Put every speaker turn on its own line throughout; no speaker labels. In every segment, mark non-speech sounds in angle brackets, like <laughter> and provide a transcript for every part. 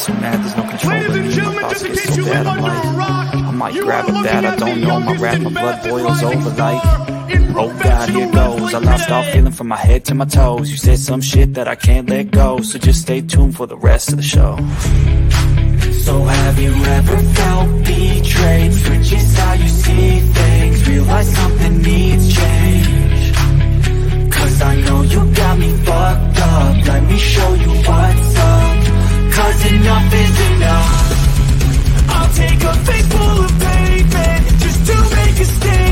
So mad there's no control Ladies and gentlemen, just in case you live under a rock, I might grab a bat, I don't know, my rap, my blood boils over like Oh God, here goes. I lost all feeling from my head to my toes. You said some shit that I can't let go So just stay tuned for the rest of the show. So have you ever felt betrayed? Switches how you see things. Realize something needs change. Cause I know you got me fucked up. Let me show you what's up Cause enough is enough. I'll take a face full of pavement Just to make a statement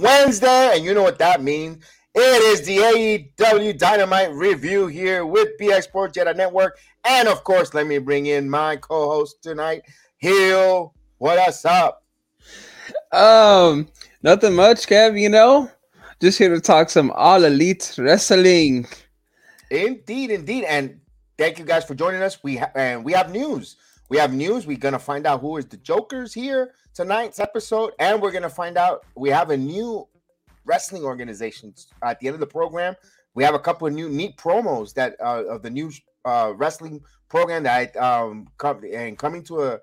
Wednesday, and you know what that means. It is the AEW Dynamite review here with BX Sports Jedi Network. And of course, let me bring in my co host tonight, Heel. What us up?
Um, nothing much, Kev. You know, just here to talk some all elite wrestling.
Indeed, indeed. And thank you guys for joining us. We ha- and we have news. We have news. We're gonna find out who is the Jokers here tonight's episode, and we're gonna find out we have a new wrestling organization at the end of the program. We have a couple of new neat promos that uh, of the new uh, wrestling program that um come and coming to a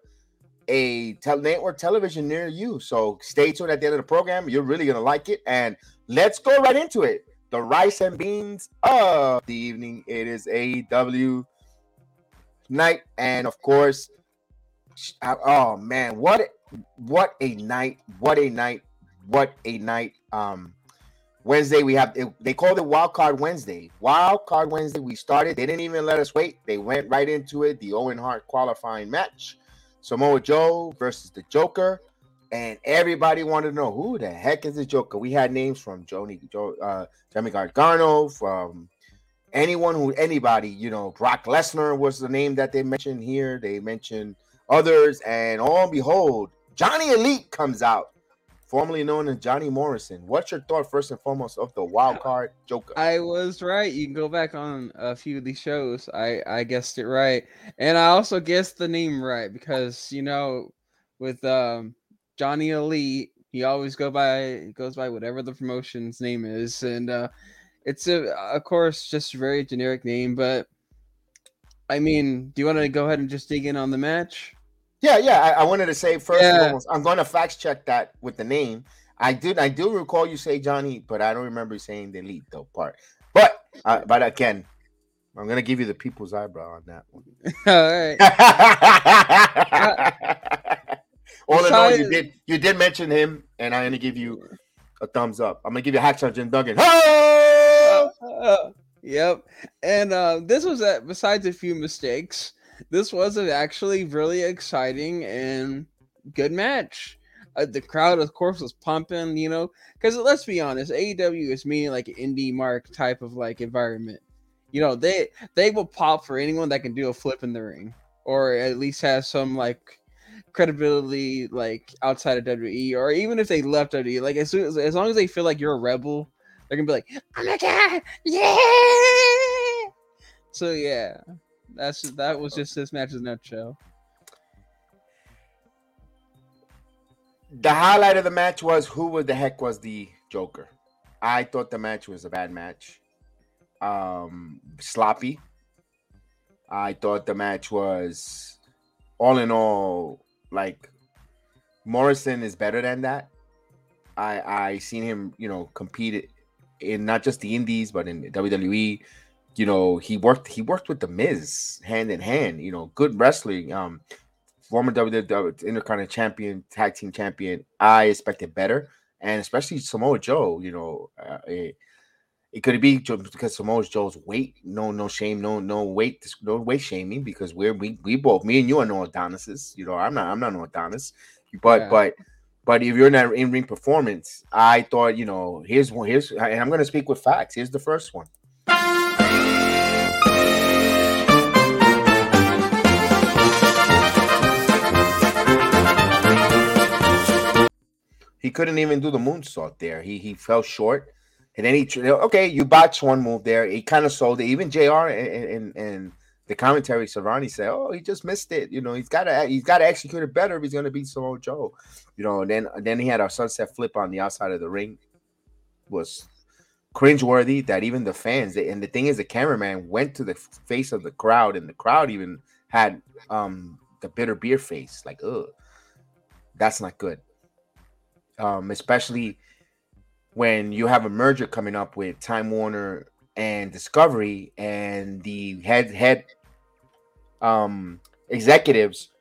a tel- network television near you. So stay tuned at the end of the program. You're really gonna like it. And let's go right into it. The rice and beans of the evening. It is AEW night, and of course, oh man, what what a night! What a night! What a night! Um, Wednesday we have they called it Wild Card Wednesday. Wild Card Wednesday. We started. They didn't even let us wait. They went right into it. The Owen Hart qualifying match. Samoa Joe versus the Joker, and everybody wanted to know who the heck is the Joker. We had names from Joni, Joe, uh, Johnny Gargano, from anyone who, anybody, you know, Brock Lesnar was the name that they mentioned here. They mentioned others, and all behold, Johnny Elite comes out, formerly known as Johnny Morrison. What's your thought, first and foremost, of the Wild Card Joker?
I was right. You can go back on a few of these shows. I I guessed it right, and I also guessed the name right because you know, with um Johnny Elite, he always go by goes by whatever the promotion's name is, and uh it's a of course just a very generic name, but I mean, do you want to go ahead and just dig in on the match?
Yeah, yeah. I, I wanted to say first
Yeah.
foremost, I'm going to fact check that with the name. I did, I do recall you say Johnny, but I don't remember saying the elite though part. But, uh, but again, I'm going to give you the people's eyebrow on that one. <laughs>
All right. <laughs>
All in all, you did, you did mention him, and I'm going to give you a thumbs up. I'm going to give you a hacksaw Jim Duggan. Oh!
Uh, yep. And uh, this was a, besides a few mistakes, this was an actually really exciting and good match. Uh, the crowd, of course, was pumping, you know, because let's be honest, AEW is meaning like an indie mark type of like environment. You know, they they will pop for anyone that can do a flip in the ring, or at least has some like credibility like outside of WWE, or even if they left WWE, like as soon as as long as they feel like you're a rebel, they're gonna be like, "Oh my god, yeah!" So yeah, that's that was just this match in a nutshell.
the highlight of the match was who was the heck was the Joker. I thought the match was a bad match. Um sloppy. I thought the match was all in all like Morrison is better than that. I I seen him, you know, compete in not just the indies but in WWE. You know, he worked he worked with the Miz hand in hand, you know, good wrestling. Um former WWE Intercontinental Champion, Tag Team Champion. I expected better, and especially Samoa Joe. You know, uh, it, it could be because Samoa Joe's weight. No, no shame, no, no weight, no weight shaming because we're we we both me and you are no Adonises. You know, I'm not I'm not no Adonis, but
Yeah.
but But if you're in an in ring performance, I thought, you know, here's one. Here's, and I'm going to speak with facts. Here's the first one. He couldn't even do the moonsault there. He he fell short, and then he okay. You botched one move there. He kind of sold it. Even Jr. and and, and the commentary, Schiavone said, "Oh, he just missed it. You know, he's got to he's got to execute it better if he's going to beat Samoa Joe." You know, and then then he had a sunset flip on the outside of the ring. Was cringeworthy that even the fans and the thing is the cameraman went to the face of the crowd and the crowd even had um the bitter beer face like ugh that's not good um especially when you have a merger coming up with Time Warner and Discovery and the head head um executives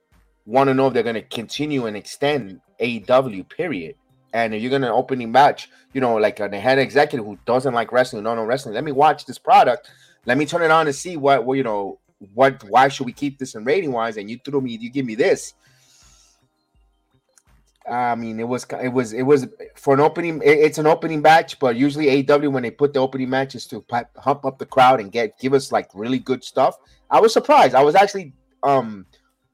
want to know if they're going to continue and extend AEW period and if you're gonna opening match, you know, like a head executive who doesn't like wrestling, don't know wrestling, let me watch this product. Let me turn it on and see what, what you know, what why should we keep this in rating wise? And you threw me, you give me this. I mean, it was it was it was for an opening. It's an opening match, but usually AW when they put the opening matches to hump up the crowd and get give us like really good stuff. I was surprised. I was actually um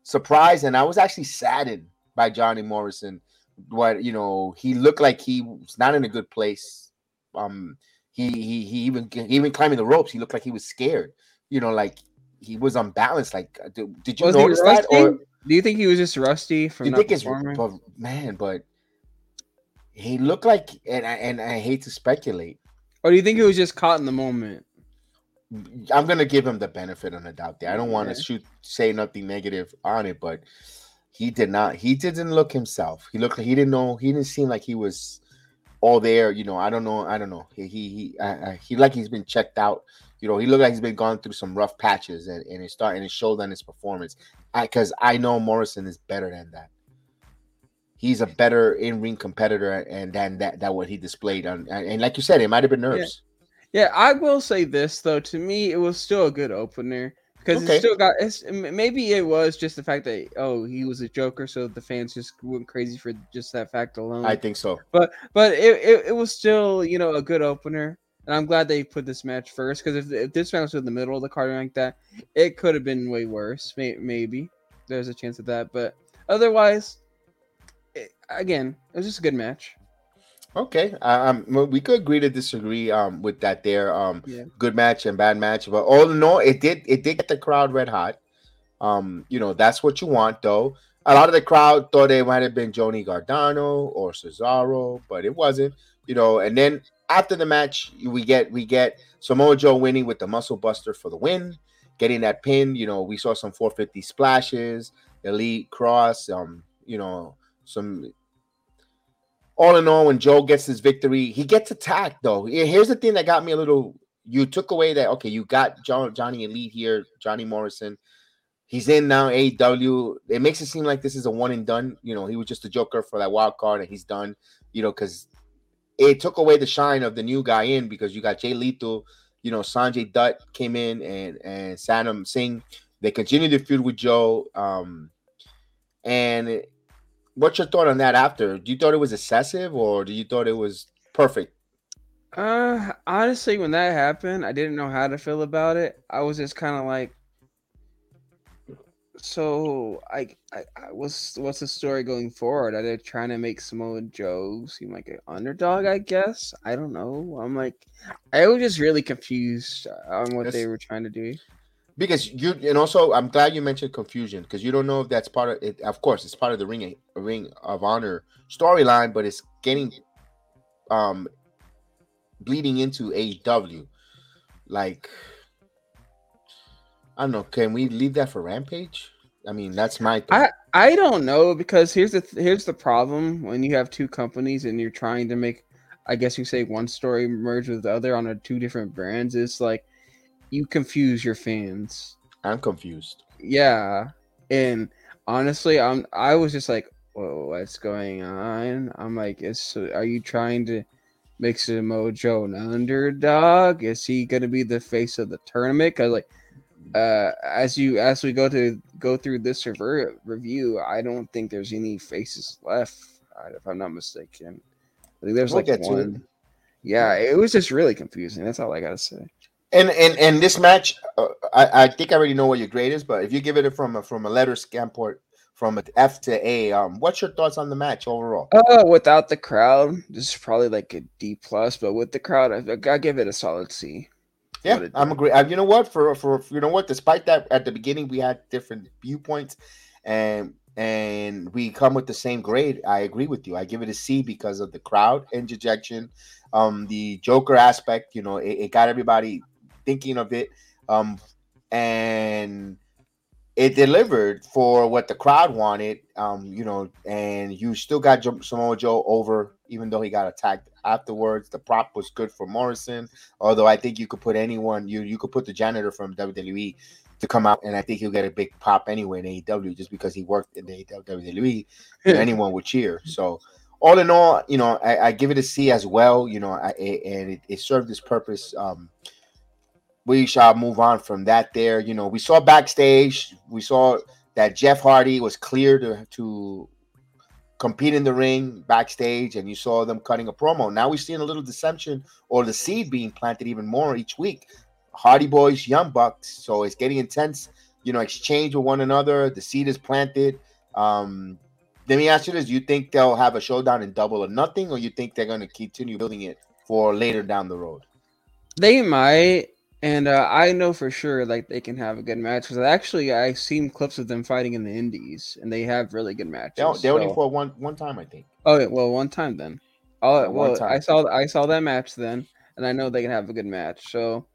surprised, and I was actually saddened by Johnny Morrison what you know he looked like he was not in a good place um he he, he even even climbing the ropes he looked like he was scared you know like he was unbalanced like uh, did, did you was notice that or
do you think he was just rusty from
you think it's but, man but he looked like and I, and I hate to speculate
or do you think he was just caught in the moment
I'm gonna give him the benefit of the doubt there. I don't want to shoot say nothing negative on it, but he did not. He didn't look himself. He looked. Like he didn't know. He didn't seem like he was all there. You know. I don't know. I don't know. He he he, uh, he like he's been checked out. You know. He looked like he's been gone through some rough patches, and and it started and it showed on his performance. Because I, I know Morrison is better than that. He's a better in ring competitor, and than that that what he displayed on. And, and like you said, it might have been nerves.
Yeah. yeah, I will say this though. To me, it was still a good opener because okay. it still got it's maybe it was just the fact that oh he was a joker so the fans just went crazy for just that fact alone
i think so
but but it, it, it was still you know a good opener and i'm glad they put this match first because if, if this match was in the middle of the card like that it could have been way worse May, maybe there's a chance of that but otherwise it, again it was just a good match
Okay, um, we could agree to disagree um with that there. Um, yeah. good match and bad match, but all in all, it did it did get the crowd red hot. Um, you know that's what you want though. A lot of the crowd thought it might have been Johnny Gargano or Cesaro, but it wasn't. You know, and then after the match, we get we get Samoa Joe winning with the Muscle Buster for the win, getting that pin. You know, we saw some 450 splashes, elite cross. Um, you know, some all in all, when Joe gets his victory, he gets attacked though. Here's the thing that got me a little. You took away that okay, you got John, Johnny Elite here, Johnny Morrison. He's in now AEW. It makes it seem like this is a one and done. You know, he was just a joker for that wild card and he's done. You know, because it took away the shine of the new guy in because you got Jay Lethal. You know, Sonjay Dutt came in and and Satnam Singh. They continued to feud with Joe. Um, and what's your thought on that after? Do you thought it was excessive or do you thought it was perfect?
Uh, honestly, when that happened, I didn't know how to feel about it. I was just kind of like, so I, I, I what's what's the story going forward? Are they trying to make Samoa Joe seem like an underdog? I guess I don't know. I'm like, I was just really confused on what That's, they were trying to do
because you and also I'm glad you mentioned confusion because you don't know if that's part of it. Of course, it's part of the ring ring of honor storyline, but it's getting um bleeding into AW. Like I don't know. Can we leave that for Rampage? I mean, that's my.
I I don't know because here's the here's the problem when you have two companies and you're trying to make, I guess you say one story merge with the other on a two different brands. It's like you confuse your fans.
I'm confused.
Yeah, and honestly, I'm I was just like, whoa, what's going on? I'm like, is are you trying to make Samoa Joe an underdog? Is he gonna be the face of the tournament? Cause like, uh, as you as we go to go through this rever- review, I don't think there's any faces left. if I'm not mistaken. I think there's we'll like one. Yeah, it was just really confusing. That's all I gotta say.
And and and this match, uh, I, I think I already know what your grade is, but if you give it from a, from a letter standpoint, from an F to A, um, what's your thoughts on the match overall?
Uh, without the crowd, this is probably like a D plus, but with the crowd, I, I give it a solid C.
Yeah, I'm agree. Uh, you know what? For for you know what? Despite that, at the beginning we had different viewpoints, and and we come with the same grade. I agree with you. I give it a C because of the crowd interjection, um, the Joker aspect. You know, it, it got everybody thinking of it, um, and it delivered for what the crowd wanted. Um, you know, and you still got Samoa Joe over, even though he got attacked afterwards. The prop was good for Morrison, although I think you could put anyone you you could put the janitor from WWE to come out, and I think he'll get a big pop anyway in AEW just because he worked in the WWE. anyone would cheer. So all in all, you know, I, I, give it a C as well. You know, I, and it, it served its purpose. Um, we shall move on from that. There, you know, we saw backstage. We saw that Jeff Hardy was clear to to compete in the ring backstage, and you saw them cutting a promo. Now we're seeing a little deception or the seed being planted even more each week. Hardy Boys, Young Bucks. So it's getting intense. You know, exchange with one another. The seed is planted. Um, let me ask you this: you think they'll have a showdown in Double or Nothing, or you think they're going to continue building it for later down the road?
They might. And uh, I know for sure like they can have a good match because actually I've seen clips of them fighting in the Indies and they have really good matches.
They, they so. only for one one time, I think.
Oh yeah, well one time then. Oh well, I saw I saw that match then, and I know they can have a good match. So,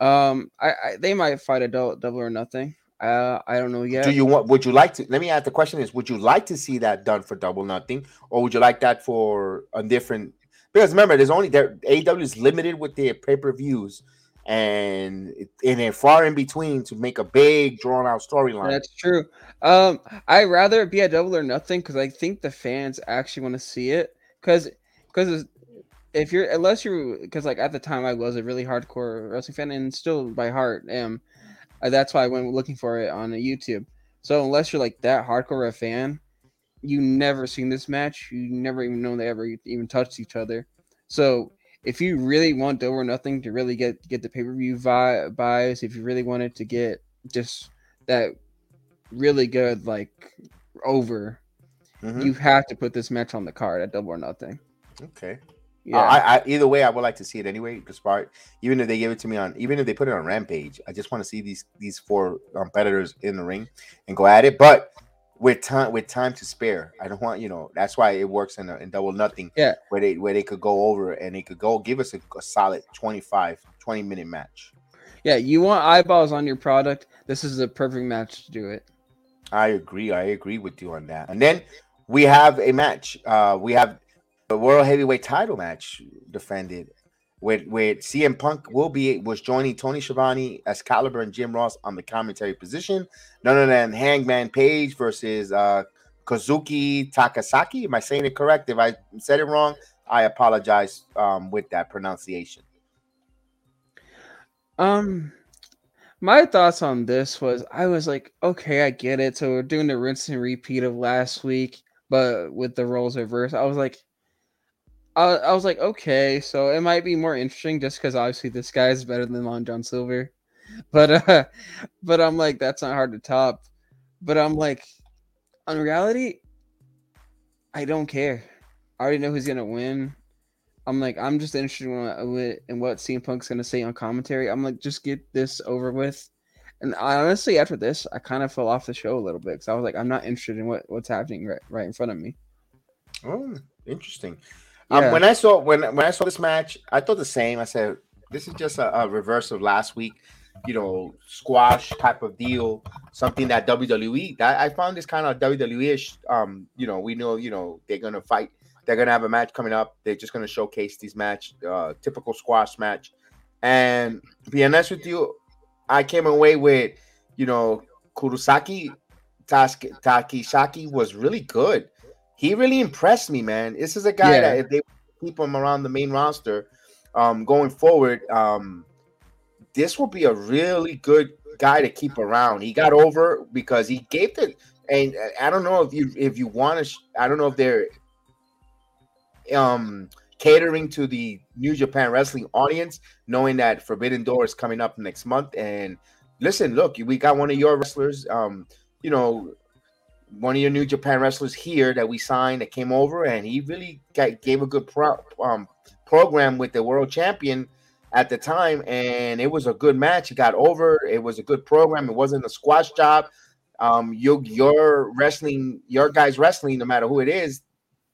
um, I, I they might fight a double, double or nothing. Uh, I don't know yet.
Do you want? Would you like to? Let me ask the question: Is would you like to see that done for double nothing, or would you like that for a different? Because remember, there's only there. AW is limited with their pay per views and and then far in between to make a big drawn out storyline.
That's true. Um, I'd rather be a double or nothing because I think the fans actually want to see it. Because because if you're unless you're because like at the time I was a really hardcore wrestling fan and still by heart am. Uh, that's why I went looking for it on YouTube. So unless you're like that hardcore a fan, you never seen this match. You never even know they ever even touched each other. So if you really want Double or Nothing to really get get the pay per view vi- buys, if you really wanted to get just that really good like over, mm-hmm. you have to put this match on the card at Double or Nothing.
Okay. Yeah. Uh, I, I, either way, I would like to see it anyway. Despite even if they give it to me on, even if they put it on Rampage, I just want to see these these four competitors in the ring and go at it. But with time with time to spare. I don't want you know that's why it works in, a, in double nothing.
Yeah,
where they where they could go over and they could go give us a, a, solid 25 20 minute match.
Yeah, you want eyeballs on your product. This is the perfect match to do it.
I agree. I agree with you on that. And then we have a match. Uh, we have the world heavyweight title match defended with with CM Punk will be was joining Tony Schiavone, Excalibur, and Jim Ross on the commentary position. None other than Hangman Page versus uh, Kazuki Takasaki. Am I saying it correct? If I said it wrong, I apologize um, with that pronunciation.
Um, my thoughts on this was I was like, okay, I get it. So we're doing the rinse and repeat of last week, but with the roles reversed. I was like, I, I was like, okay, so it might be more interesting just because obviously this guy is better than Long John Silver, <laughs> but uh, but I'm like that's not hard to top. But I'm like, on reality, I don't care. I already know who's gonna win. I'm like, I'm just interested in what, in what CM Punk's gonna say on commentary. I'm like, just get this over with. And I, honestly, after this, I kind of fell off the show a little bit because I was like, I'm not interested in what, what's happening right, right in front of me.
Oh, interesting. Um, when I saw when when I saw this match, I thought the same. I said, "This is just a, a reverse of last week." You know, squash type of deal, something that WWE. That I found this kind of WWE-ish. Um, you know, we know, you know, they're gonna fight. They're gonna have a match coming up. They're just gonna showcase these match, uh, typical squash match. And to be honest with you, I came away with, you know, Kurosaki Takishaki was really good he really impressed me, man. This is a guy yeah. that if they keep him around the main roster um, going forward, um, this will be a really good guy to keep around. He got over because he gave the and I don't know if you if you want to I don't know if they're um catering to the New Japan Wrestling audience, knowing that Forbidden Door is coming up next month. And listen, look, we got one of your wrestlers, um, you know, one of your New Japan wrestlers here that we signed that came over, and he really got, gave a good pro, um, program with the world champion at the time, and it was a good match. He got over. It was a good program. It wasn't a squash job. Um, you, your wrestling, your guys wrestling, no matter who it is,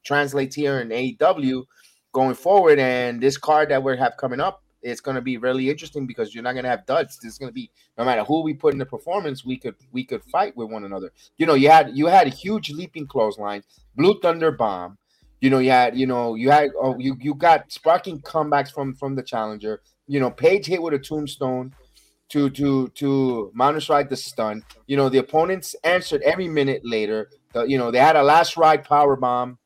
translates here in AEW going forward. And this card that we have coming up, it's going to be really interesting because you're not going to have duds. This is going to be no matter who we put in the performance, we could we could fight with one another. You know, you had you had a huge leaping clothesline, blue thunder bomb. You know, you had you know you had oh, you you got sparking comebacks from from the challenger. You know, Page hit with a tombstone to to to Manus ride the stun. You know, the opponents answered every minute later. The, you know, they had a last ride power bomb,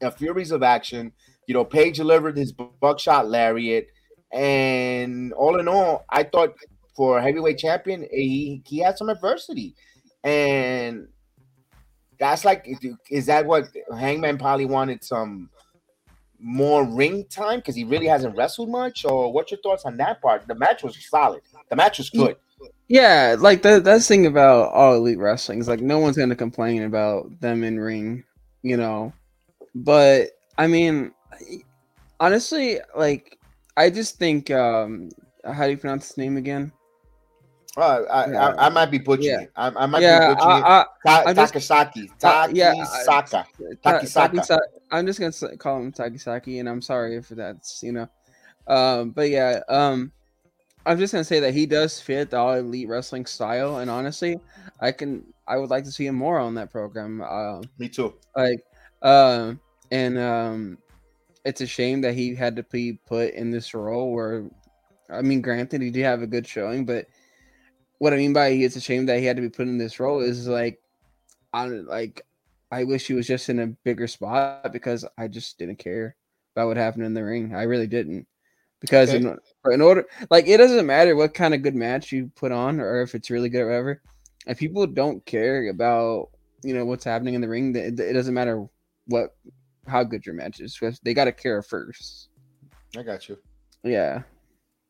a furies of action. You know, Page delivered his buckshot lariat, and all in all, I thought for a heavyweight champion, he he had some adversity, and that's like, is that what Hangman probably wanted some more ring time because he really hasn't wrestled much, or what's your thoughts on that part? The match was solid. The match was good.
Yeah, like the that's the thing about all elite wrestling is like no one's gonna complain about them in ring, you know. But I mean, honestly, like I just think um how do you pronounce his name again?
Uh, I, yeah. I, I, might be butchering yeah. it. I, I might yeah, be butchering I, it. Ta- Takasaki.
Uh, Takisaka. Takisaka. I'm just gonna call him Takisaki, and I'm sorry if that's you know. Um, but yeah, um, I'm just gonna say that he does fit the all elite wrestling style, and honestly, I can I would like to see him more on that program. Uh,
Me too.
Like, um, and um, it's a shame that he had to be put in this role where, I mean, granted he did have a good showing, but what I mean by it's a shame that he had to be put in this role is like, I like, I wish he was just in a bigger spot because I just didn't care about what happened in the ring. I really didn't because okay. in, in order, like, it doesn't matter what kind of good match you put on or if it's really good or whatever. If people don't care about you know what's happening in the ring, it, it doesn't matter what how good your match is because they got to care first.
I got you.
Yeah.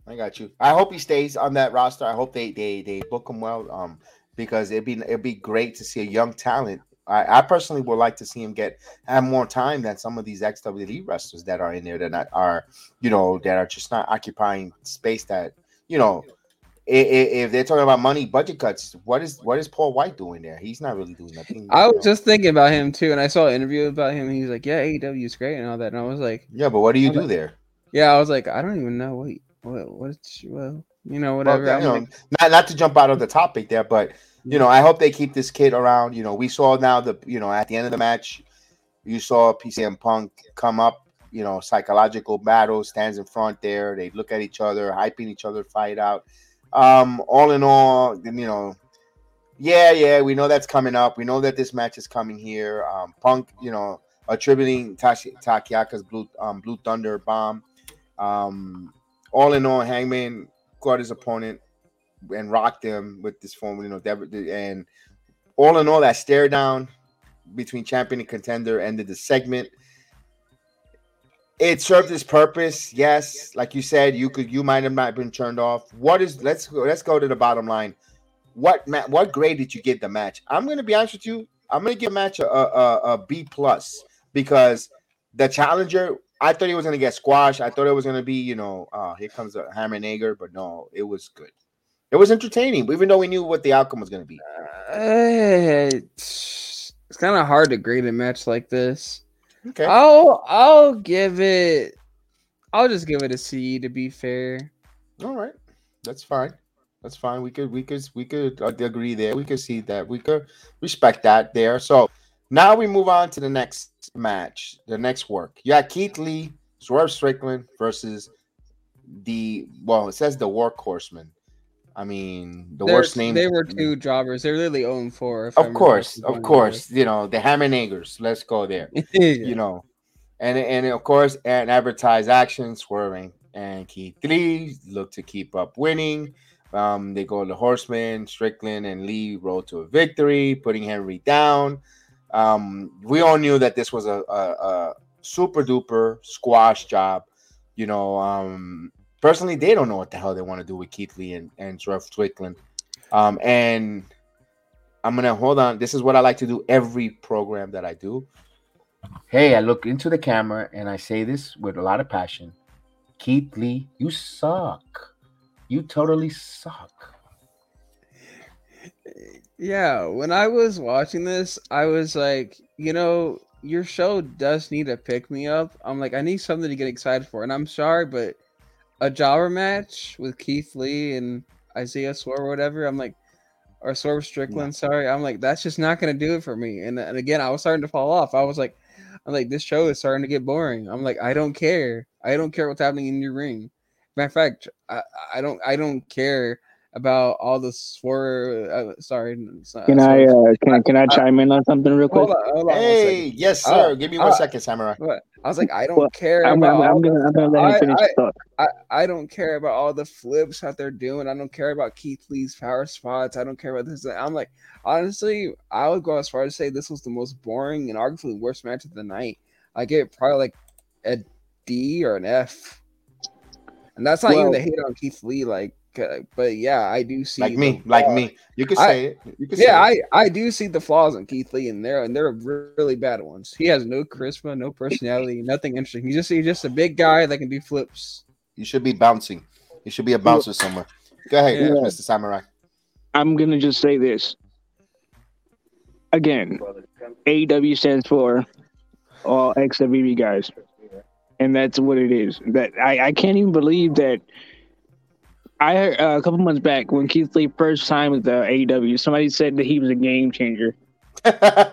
I got you. I hope he stays on that roster. I hope they they they book him well. Um, because it'd be it'd be great to see a young talent. I, I personally would like to see him get have more time than some of these XWE wrestlers that are in there that are you know that are just not occupying space that you know. If, they're talking about money budget cuts, what is what is Paul White doing there? He's not really doing nothing.
I was just thinking about him too, and I saw an interview about him. He's like, "Yeah, AEW is great and all that," and I was like,
"Yeah, but what do you do like, there?"
Yeah, I was like, I don't even know what what what's well, you know, whatever.
Well, you know, not not to jump out of the topic there, but you know, I hope they keep this kid around. You know, we saw now the you know at the end of the match, you saw PCM Punk come up. You know, psychological battle stands in front there. They look at each other, hyping each other, fight out. Um, all in all, you know, yeah, yeah, we know that's coming up. We know that this match is coming here. Um, Punk, you know, attributing Takiaka's blue um, blue thunder bomb. Um, all in all, Hangman got his opponent and rocked him with this form, you know, and all in all, that stare down between champion and contender ended the segment. It served its purpose, yes. Like you said, you could you might have not been turned off. What is let's go let's go to the bottom line. What what grade did you give the match? I'm gonna be honest with you. I'm gonna give match a, a, a B plus because the challenger I thought he was gonna get squashed. I thought it was gonna be, you know, uh, here comes a Hammer Nager, but no, it was good. It was entertaining, even though we knew what the outcome was gonna be.
Uh, it's kind of hard to grade a match like this. Okay, I'll I'll give it. I'll just give it a C to be fair.
All right, that's fine. That's fine. We could we could we could agree there. We could see that. We could respect that there. So now we move on to the next match, the next work. You got Keith Lee, Swerve Strickland versus the well, it says the Workhorsemen. I mean, the They're, worst name.
They were two jobbers. They're literally own four.
Of course, of course. You know the Hammer Nagers. Let's go there. <laughs> yeah. You know, and and of course, and advertise action swerving and Keith Lee look to keep up winning. Um, they go to Horseman, Strickland, and Lee roll to a victory, putting Henry down. Um, we all knew that this was a, a, a super duper squash job. You know, um, personally, they don't know what the hell they want to do with Keith Lee and, and Swerve Strickland. Um, and I'm gonna hold on. This is what I like to do every program that I do. Hey, I look into the camera and I say this with a lot of passion. Keith Lee, you suck. You totally suck.
Yeah, when I was watching this, I was like, you know, your show does need a pick me up. I'm like, I need something to get excited for. And I'm sorry, but a jobber match with Keith Lee and Isaiah Swerve or whatever, I'm like, or Swerve Strickland, sorry. I'm like, that's just not gonna do it for me. And, and again, I was starting to fall off. I was like, I'm like, this show is starting to get boring. I'm like, I don't care. I don't care what's happening in your ring. Matter of fact, I, I don't I don't care about all the swerve. Uh, sorry,
can I uh, can can I chime in on something real quick? Hold
on, hold on hey, yes, sir. Uh, Give me one uh, second, Samurai.
I was like, I don't well, care. I'm, about I'm, I'm gonna, I'm gonna let him finish I, I, I, I, don't care about all the flips that they're doing. I don't care about Keith Lee's power spots. I don't care about this. I'm like, honestly, I would go as far as to say this was the most boring and arguably worst match of the night. I give it probably like a D or an F. And that's not well, even the hate on Keith Lee. Like, but yeah, I do see
like me, like me. You can say I, it. You can
yeah, I I do see the flaws in Keith Lee, and there and they're really bad ones. He has no charisma, no personality, nothing interesting. He's just he's just a big guy that can do flips.
You should be bouncing. You should be a bouncer somewhere. Go ahead, yeah. Mr. Samurai.
I'm gonna just say this again. AW stands for all XWB guys, and that's what it is. That I I can't even believe that I heard uh, a couple months back when Keith Lee first signed with the AEW, somebody said that he was a game changer. a,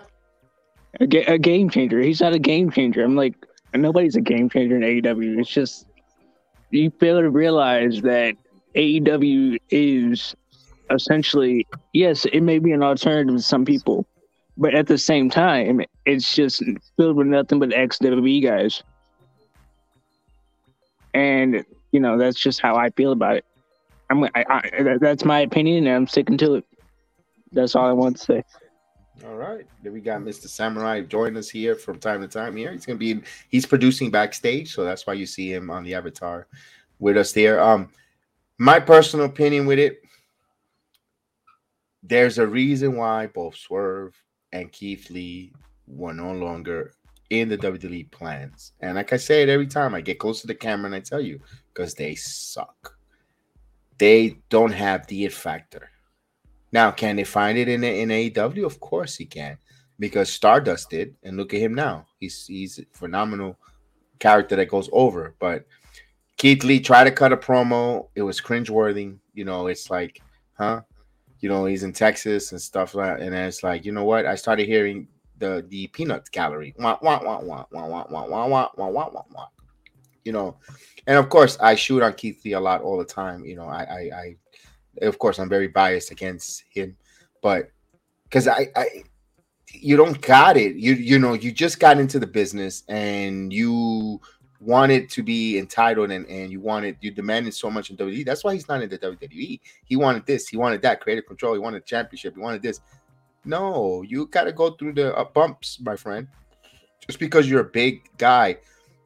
ga- a, game changer. He's not a game changer. I'm like, nobody's a game changer in AEW. It's just you fail to realize that AEW is essentially yes, it may be an alternative to some people, but at the same time, it's just filled with nothing but XWB guys. And you know that's just how I feel about it. I'm I, I, that's my opinion, and I'm sticking to it. That's all I want to say.
All right, then we got Mr. Samurai joining us here from time to time. Here, he's gonna be he's producing backstage, so that's why you see him on the avatar with us there. Um, my personal opinion with it, there's a reason why both Swerve and Keith Lee were no longer in the WWE plans, and like I say it every time I get close to the camera and I tell you, because they suck they don't have the it factor. Now, can they find it in in AEW? Of course he can, because Stardust did, and look at him now. He's he's a phenomenal character that goes over. But Keith Lee tried to cut a promo. It was cringeworthy. You know, it's like, huh? You know, he's in Texas and stuff like. And it's like, you know what? I started hearing the the peanut gallery. Wah, wah, wah, wah, wah, wah, wah, wah, wah, wah, wah, wah you know, and of course I shoot on Keith Lee a lot all the time. You know, I, I, I of course I'm very biased against him, but because I, I, you don't got it. You, you know, you just got into the business and you wanted to be entitled and, and you wanted you demanded so much in WWE. That's why he's not in the WWE. He wanted this, he wanted that, creative control, he wanted championship, he wanted this. No, you got to go through the uh, bumps, my friend. Just because you're a big guy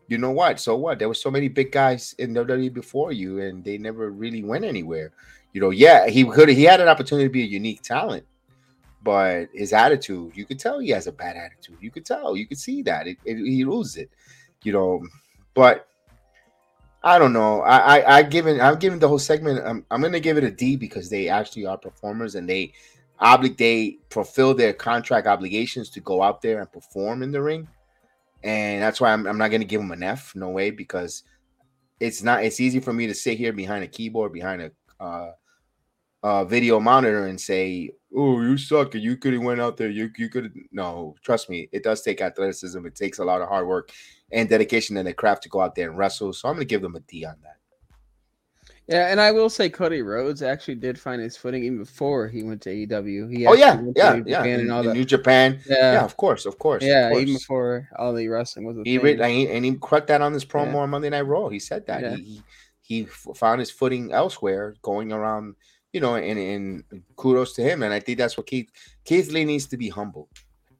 you know what? So what? There were so many big guys in WWE before you, and they never really went anywhere. You know, yeah, he could he had an opportunity to be a unique talent, but his attitude, you could tell he has a bad attitude. You could tell, you could see that it, it, he loses it. You know, but I don't know. I I, I given I'm giving the whole segment. I'm, I'm gonna give it a D because they actually are performers and they obligate they fulfill their contract obligations to go out there and perform in the ring and that's why I'm, I'm not going to give him an F. No way, because it's not. It's easy for me to sit here behind a keyboard, behind a uh, uh, video monitor, and say, "Oh, you suck! You could have went out there. You you could no. Trust me, it does take athleticism. It takes a lot of hard work and dedication and the craft to go out there and wrestle. So I'm going to give them a D on that.
Yeah, and I will say Cody Rhodes actually did find his footing even before he went to AEW. He
oh yeah, yeah, yeah, in, and New Japan. Yeah. yeah, of course, of course.
Yeah,
of course.
even before all the wrestling was.
he re- and, he, he cracked that on this promo yeah. on Monday Night Raw. He said that yeah. he he found his footing elsewhere, going around. You know, and, and kudos to him. And I think that's what Keith Keith Lee needs to be humble,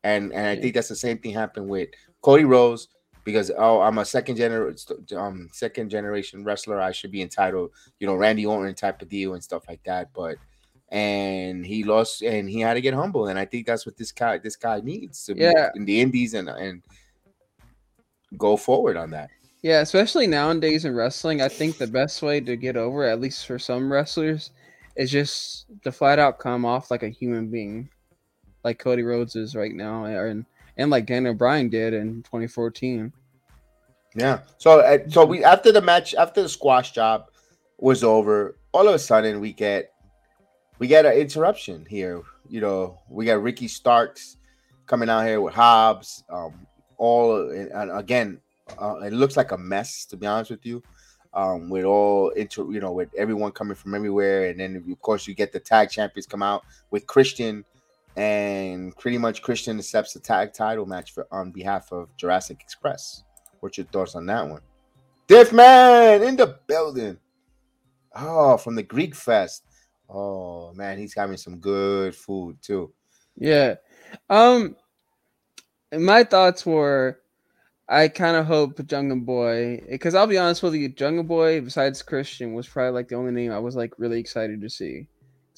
and and I think that's the same thing happened with Cody Rhodes because oh, I'm a second generation um second generation wrestler. I should be entitled, you know, Randy Orton type of deal and stuff like that. But and he lost and he had to get humble. And I think that's what this guy this guy needs to
Yeah.
be in the indies and and go forward on that.
Yeah, especially nowadays in wrestling, I think the best way to get over, at least for some wrestlers, is just to flat out come off like a human being, like Cody Rhodes is right now, and and like Daniel Bryan did in 2014.
Yeah. So uh, so we after the match after the squash job was over, all of a sudden we get we get an interruption here. You know, we got Ricky Starks coming out here with Hobbs. Um, all and, again, uh, it looks like a mess to be honest with you. Um, with all into you know, with everyone coming from everywhere, and then of course you get the tag champions come out with Christian, and pretty much Christian accepts the tag title match for on behalf of Jurassic Express. What's your thoughts on that one? Diff Man in the building. Oh, from the Greek Fest. Oh man, he's having some good food too.
Yeah. Um my thoughts were I kind of hope Jungle Boy because I'll be honest with you, Jungle Boy besides Christian was probably like the only name I was like really excited to see.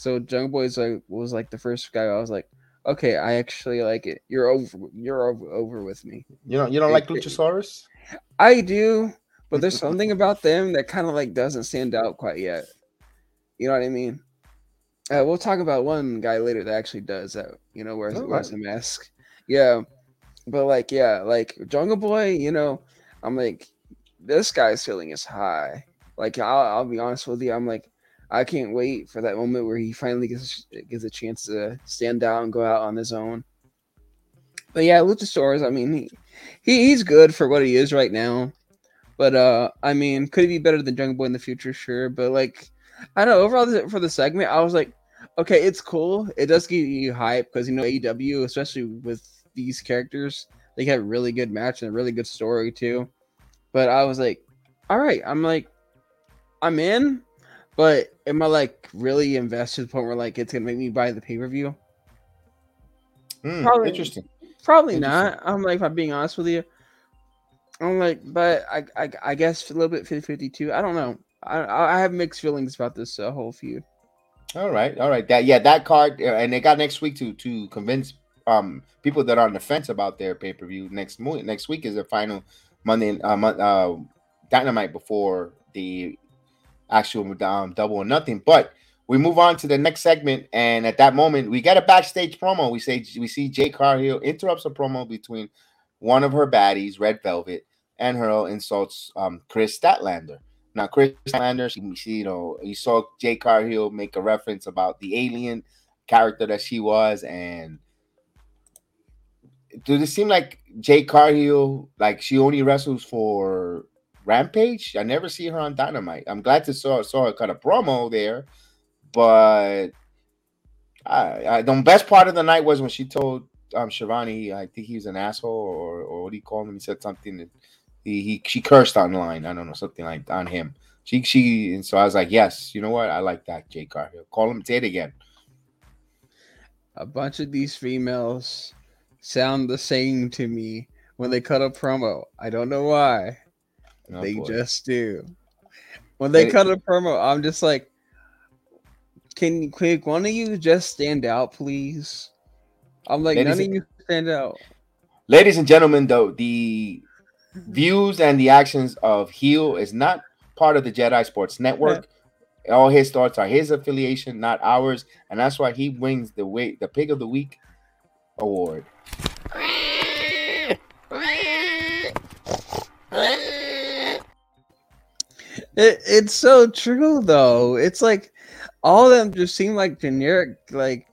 So Jungle Boy like was like the first guy I was like, okay, I actually like it. You're over you're over, over with me.
You know, you don't like Luchasaurus?
I do, but there's <laughs> something about them that kind of like doesn't stand out quite yet. You know what I mean? Uh, we'll talk about one guy later that actually does that. You know, wears
Oh,
wears a mask. Yeah, but like, yeah, like Jungle Boy. You know, I'm like, this guy's feeling is high. Like, I'll, I'll be honest with you. I'm like, I can't wait for that moment where he finally gets gets a chance to stand out and go out on his own. But yeah, Luchasaurus. I mean, he, he he's good for what he is right now. But uh, I mean, could he be better than Jungle Boy in the future? Sure, but like, I don't know. Overall, for the segment, I was like, okay, it's cool. It does give you hype because you know AEW, especially with these characters, they have really good match and a really good story too. But I was like, all right, I'm like, I'm in, but am I like really invested to the point where like it's gonna make me buy the pay per view?
Hmm,
Probably-
interesting.
Probably
Interesting.
not. I'm like, if I'm being honest with you, I'm like, but I, I, I guess a little bit 50 52. I don't know. I, I have mixed feelings about this uh, whole feud.
All right, all right. That yeah, that card, uh, and they got next week to to convince um people that are on the fence about their pay per view. Next mo- next week is the final Monday uh, mon- uh dynamite before the actual um, double or nothing. But we move on to the next segment, and at that moment, we get a backstage promo. We say we see Jade Cargill interrupts a promo between one of her baddies, Red Velvet, and her insults um Kris Statlander. Now, Kris Statlander, she, she, you know, you saw Jade Cargill make a reference about the alien character that she was, and does it seem like Jade Cargill, like she only wrestles for Rampage? I never see her on Dynamite. I'm glad to saw saw her cut a promo there, but I, I, the best part of the night was when she told um Schiavone, I think he was an asshole, or or what do you call him? He said something that he, he she cursed online. I don't know something like on him. She she and so I was like, yes, you know what? I like that, Jade Cargill. Call him, it again.
A bunch of these females sound the same to me when they cut a promo. I don't know why.
Oh,
they
boy.
just do. When they
They-
cut a promo, I'm just like, can, can one of you just stand out, please? I'm like, none of you stand out.
Ladies and gentlemen, though, the views and the actions of Heel is not part of the Jedi Sports Network. All his thoughts are his affiliation, not ours, and that's why he wins the week, the Pig of the Week award.
It, it's so true though. It's like all of them just seem like generic, like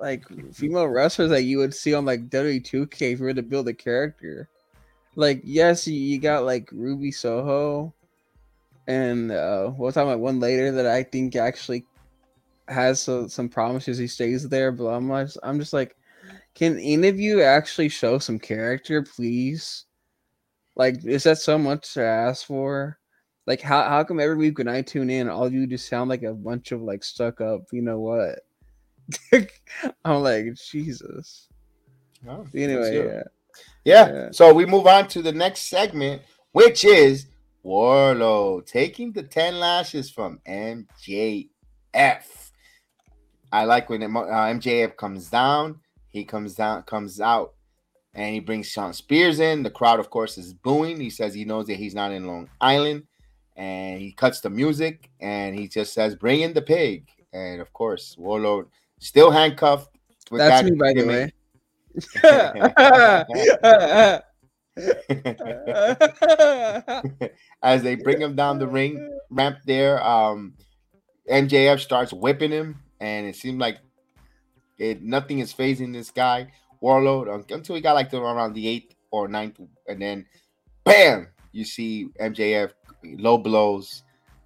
like female wrestlers that you would see on like W2K if you were to build a character. Like yes, you, got like Ruby Soho, and uh, we'll talk about one later that I think actually has so, some promises he stays there. But I'm I'm just like, can any of you actually show some character, please? Like, is that so much to ask for? Like how how come every week when I tune in, all you just sound like a bunch of like stuck up, you know what? <laughs> I'm like, Jesus.
Oh,
Anyway, yeah.
Yeah. yeah. So we move on to the next segment, which is Wardlow taking the 10 lashes from MJF. I like when uh, MJF comes down, he comes down, comes out, and he brings Shawn Spears in. The crowd, of course, is booing. He says he knows that he's not in Long Island, and he cuts the music and he just says, "Bring in the pig." And of course, Wardlow still handcuffed.
That's me, by the way. <laughs>
As they bring him down the ring ramp there, um, MJF starts whipping him, and it seemed like it nothing is phasing this guy Wardlow until he got like to around the eighth or ninth, and then bam, you see MJF low blows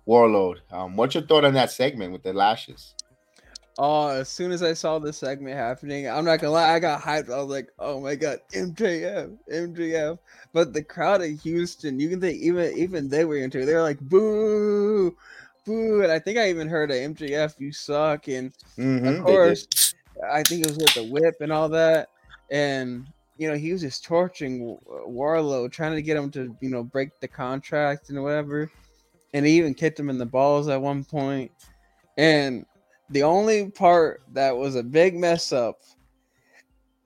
Wardlow. Um, what's your thought on that segment with the lashes?
Oh, as soon as I saw this segment happening, I'm not gonna lie, I got hyped. I was like, "Oh my god, MJF, MJF!" But the crowd in Houston, you can think even even they were into it. They were like, "Boo, boo!" And I think I even heard a MJF, "You suck!" And mm-hmm, of course, I think it was with the whip and all that. And you know, he was just torturing Wardlow, trying to get him to you know break the contract and whatever. And he even kicked him in the balls at one point. And the only part that was a big mess up,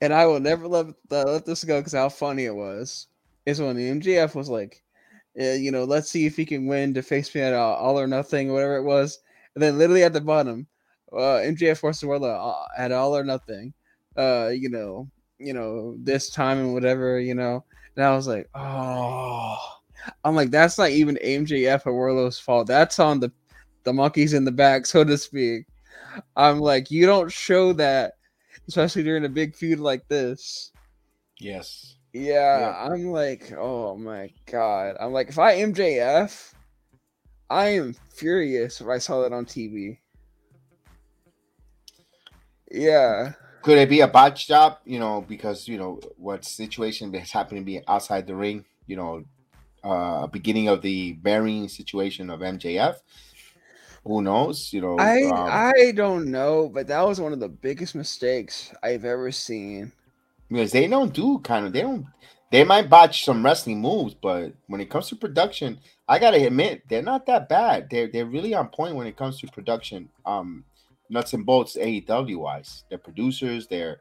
and I will never let let this go because how funny it was, is when the MJF was like, eh, you know, let's see if he can win to face me at all or nothing, whatever it was. And then literally at the bottom, uh, forced Wardlow uh, at all or nothing. Uh, you know, you know, this time and whatever, you know. And I was like, oh, I'm like, that's not even MJF or Wardlow's fault. That's on the the monkeys in the back, so to speak. I'm like, you don't show that, especially during a big feud like this.
Yes.
Yeah, yeah, I'm like, oh my god. I'm like, if I MJF, I am furious if I saw that on TV. Yeah.
Could it be a botch job? You know, because you know what situation that's happening to be outside the ring. You know, uh beginning of the burying situation of MJF who knows? You know,
I um, I don't know, but that was one of the biggest mistakes I've ever seen.
Because they don't do kind of they don't they might botch some wrestling moves, but when it comes to production, I gotta admit they're not that bad. They're they're really on point when it comes to production. Um, nuts and bolts AEW wise, their producers, their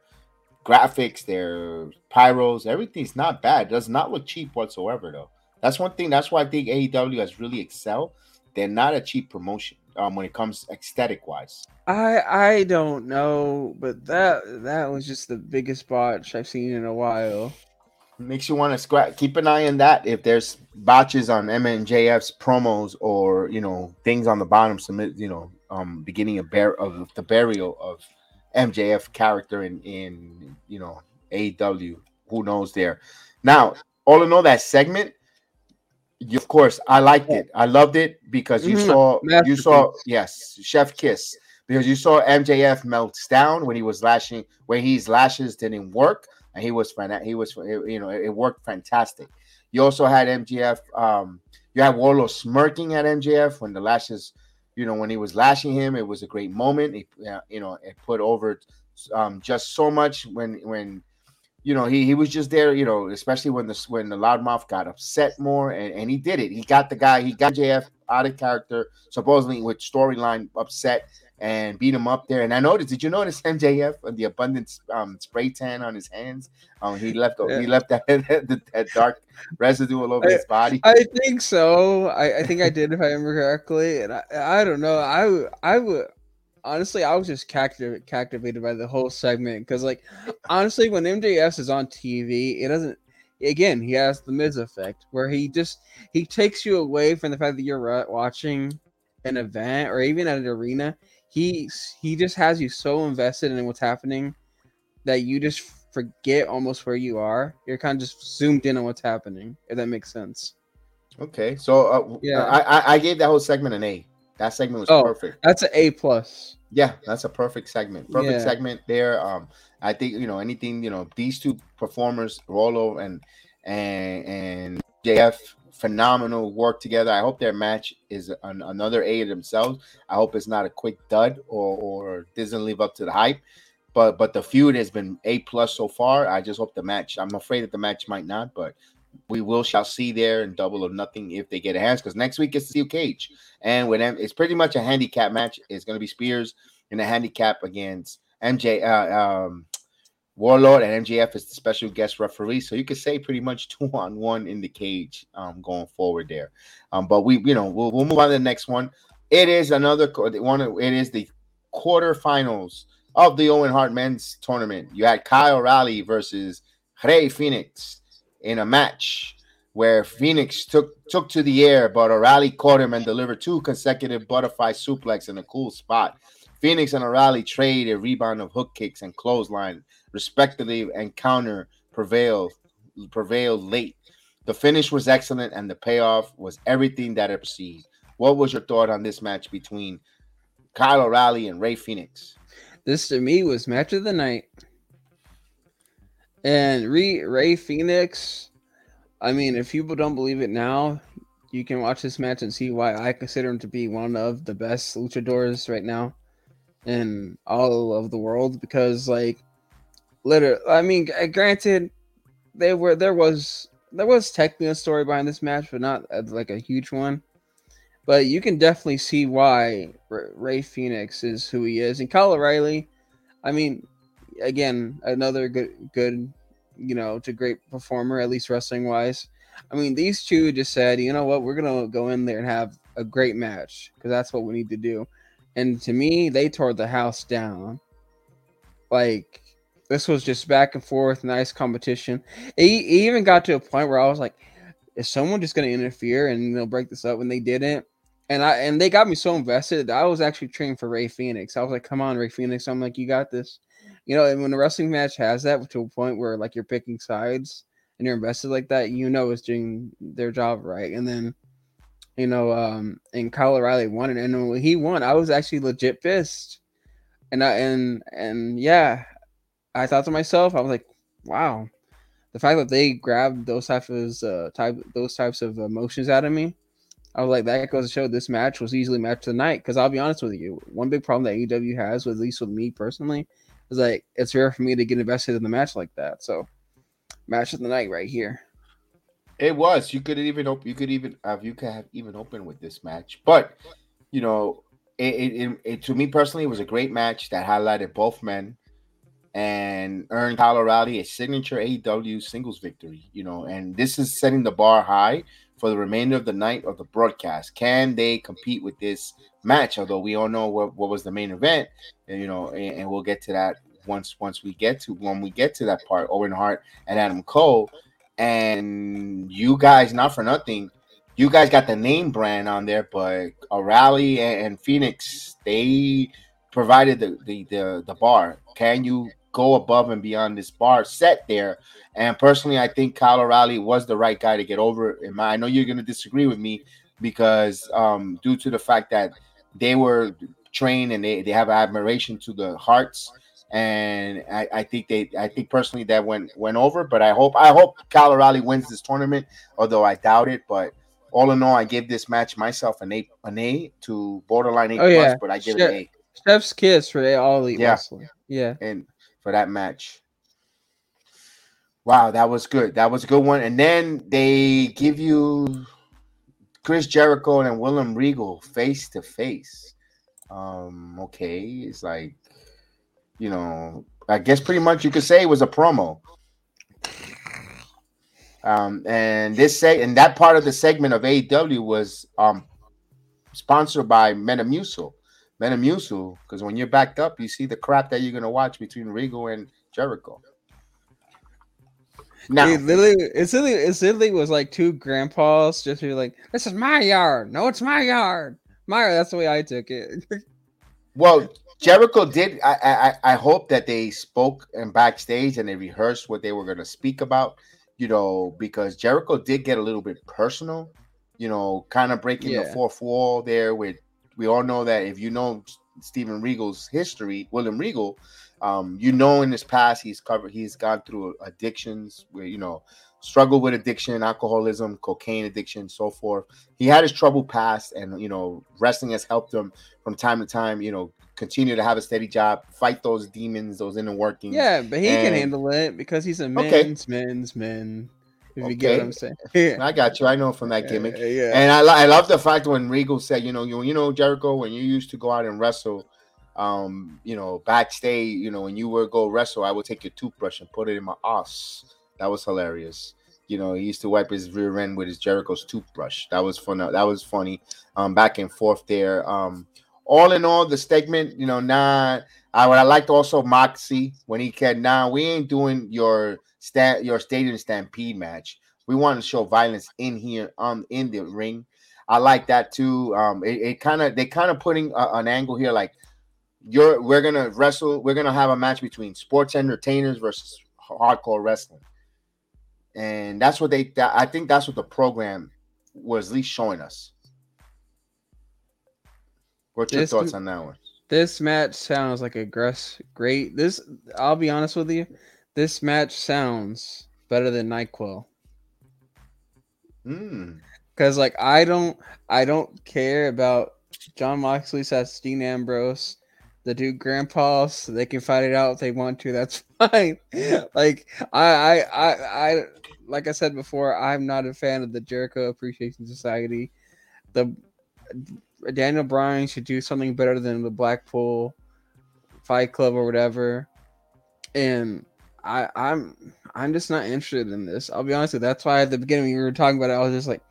graphics, their pyros, everything's not bad. It does not look cheap whatsoever though. That's one thing. That's why I think AEW has really excelled. They're not a cheap promotion um, when it comes aesthetic wise?
I I don't know, but that that was just the biggest botch I've seen in a while.
Makes you want to scratch. Keep an eye on that. If there's botches on MJF's promos or you know things on the bottom, submit you know um beginning of of the burial of MJF character in in you know AW. Who knows there? Now, all in all, that segment you, of course, I liked it. I loved it because you mm-hmm. saw you saw yes, Chef Kiss because you saw MJF melts down when he was lashing when his lashes didn't work and he was fan- he was you know it worked fantastic. You also had MJF um you had Wardlow smirking at MJF when the lashes you know when he was lashing him it was a great moment. It, you know it put over um just so much when when you know, he he was just there, you know, especially when the when the loudmouth got upset more, and, and he did it. He got the guy, he got JF out of character, supposedly with storyline upset, and beat him up there. And I noticed, did you notice MJF and the abundant um, spray tan on his hands? Um, he left yeah. he left <laughs> that, that, that dark residue all over
I,
his body.
I think so. I, I think I did if I remember correctly, and I I don't know. I I would honestly, I was just captiv- captivated by the whole segment because, like, honestly, when MJF is on TV, it doesn't. Again, he has the Miz effect where he just he takes you away from the fact that you're watching an event or even at an arena. He he just has you so invested in what's happening that you just forget almost where you are. You're kind of just zoomed in on what's happening. If that makes sense.
Okay, so uh, yeah, I I gave that whole segment an A. That segment was oh, perfect.
That's an A plus.
Yeah, that's a perfect segment. Perfect yeah. segment there. Um, I think you know anything. You know these two performers, Rollo and and and JF, phenomenal work together. I hope their match is an, another A themselves. I hope it's not a quick dud or or doesn't live up to the hype. but but the feud has been a plus so far. I just hope the match. I'm afraid that the match might not, but we will shall see there in double or nothing if they get a hands because next week it's steel cage and with them it's pretty much a handicap match. It's going to be Spears in a handicap against MJ. Uh, um, Wardlow and MJF is the special guest referee, so you could say pretty much <laughs> two on one in the cage um, going forward there. Um, but we, you know, we'll, we'll move on to the next one. It is another one. It is the quarterfinals of the Owen Hart Men's Tournament. You had Kyle O'Reilly versus Rey Fenix in a match where Fenix took took to the air, but O'Reilly caught him and delivered two consecutive butterfly suplex in a cool spot. Fenix and O'Reilly trade a rebound of hook kicks and clothesline, respectively, and counter prevailed prevailed late. The finish was excellent, and the payoff was everything that it received. What was your thought on this match between Kyle O'Reilly and Rey Fenix?
This to me was match of the night. And Rey, Rey Fenix, I mean, if people don't believe it now, you can watch this match and see why I consider him to be one of the best luchadors right now in all of the world. Because, like, literally, I mean, granted, they were there was there was technically a story behind this match, but not uh, like a huge one. But you can definitely see why Rey Fenix is who he is, and Kyle O'Reilly. I mean, again, another good, good, you know, to great performer, at least wrestling wise. I mean, these two just said, you know what, we're gonna go in there and have a great match because that's what we need to do. And to me, they tore the house down. Like this was just back and forth, nice competition. It, it even got to a point where I was like, is someone just gonna interfere and they'll break this up? When they didn't, and I and they got me so invested I was actually training for Rey Fenix. I was like, come on, Rey Fenix!" I'm like, you got this you know, and when a wrestling match has that to a point where like you're picking sides and you're invested like that, you know it's doing their job right. And then, you know, um, and Kyle O'Reilly won it, and when he won, I was actually legit pissed. And I and and yeah, I thought to myself, I was like, wow, the fact that they grabbed those types of uh, type those types of emotions out of me. I was like, that goes to show this match was easily match of the night. Because I'll be honest with you, one big problem that AEW has, with at least with me personally, is like it's rare for me to get invested in the match like that. So, match of the night right here.
It was. You could even open. You could even have. You could have even opened with this match, but you know, it, it, it, to me personally, it was a great match that highlighted both men and earned Colorado a signature AEW singles victory. You know, and this is setting the bar high for the remainder of the night of the broadcast. Can they compete with this match? Although we all know what, what was the main event, and you know, and, and, we'll get to that once once we get to when we get to that part. Owen Hart and Adam Cole, and you guys, not for nothing, you guys got the name brand on there, but O'Reilly and, and Fenix they provided the, the the the bar. Can you go above and beyond this bar set there. And personally, I think Kyle O'Reilly was the right guy to get over. And I know you're going to disagree with me because um, due to the fact that they were trained and they, they have admiration to the hearts. And I, I think they, I think personally that went went over. But I hope, I hope Kyle O'Reilly wins this tournament, although I doubt it. But all in all, I gave this match myself an A, an A to borderline A oh, plus, yeah. but I give Chef, it an A.
Chef's kiss for all elite yeah. wrestling. Yeah,
and for that match. Wow, that was good. That was a good one. And then they give you Chris Jericho and William Regal face to face. Um, okay, it's like, you know, I guess pretty much you could say it was a promo. Um, and this say and that part of the segment of AEW was um sponsored by Metamucil. Metamucil, because when you're backed up, you see the crap that you're gonna watch between Regal and Jericho.
Now, it literally, it's literally, it's literally was like two grandpas just be like, "This is my yard. No, it's my yard. My yard." That's the way I took it. <laughs>
well, Jericho did. I, I I hope that they spoke and backstage and they rehearsed what they were going to speak about. You know, because Jericho did get a little bit personal. You know, kind of breaking yeah. the fourth wall there with we all know that if you know Steven Regal's history, William Regal, Um, you know, in his past, he's covered, he's gone through addictions, where you know, struggled with addiction, alcoholism, cocaine addiction, so forth. He had his trouble past, and you know, wrestling has helped him from time to time. You know, continue to have a steady job, fight those demons, those inner workings.
Yeah, but he
And-
can handle it because he's a men's
Okay.
men's man. If you get what I'm saying. <laughs> Yeah.
I got you. I know from that gimmick.
Yeah, yeah.
And I, I love the fact when Regal said, you know, you, you know, Jericho, when you used to go out and wrestle, um, you know, backstage, you know, when you were go wrestle, I would take your toothbrush and put it in my ass. That was hilarious. You know, he used to wipe his rear end with his Jericho's toothbrush. That was fun. That was funny. Um, back and forth there. Um, all in all, the segment, you know, nah. I what I liked also Moxie when he said, "Nah, we ain't doing your sta- your stadium stampede match. We want to show violence in here, um, in the ring." I like that too. Um, it, it kind of they kind of putting a, an angle here, like you're we're gonna wrestle, we're gonna have a match between sports entertainers versus hardcore wrestling, and that's what they. That, I think that's what the program was at least showing us. What's your
This-
thoughts on that one?
This match sounds like a great. This I'll be honest with you. This match sounds better than NyQuil.
Hmm.
Cause like I don't I don't care about Jon Moxley says Dean Ambrose, the dude grandpas, they can fight it out if they want to, that's <laughs> fine. like I I I I like I said before, I'm not a fan of the Jericho Appreciation Society. The Daniel Bryan should do something better than the Blackpool Fight Club or whatever. And I, I'm I'm just not interested in this. I'll be honest with you. That's why at the beginning we were talking about it, I was just like,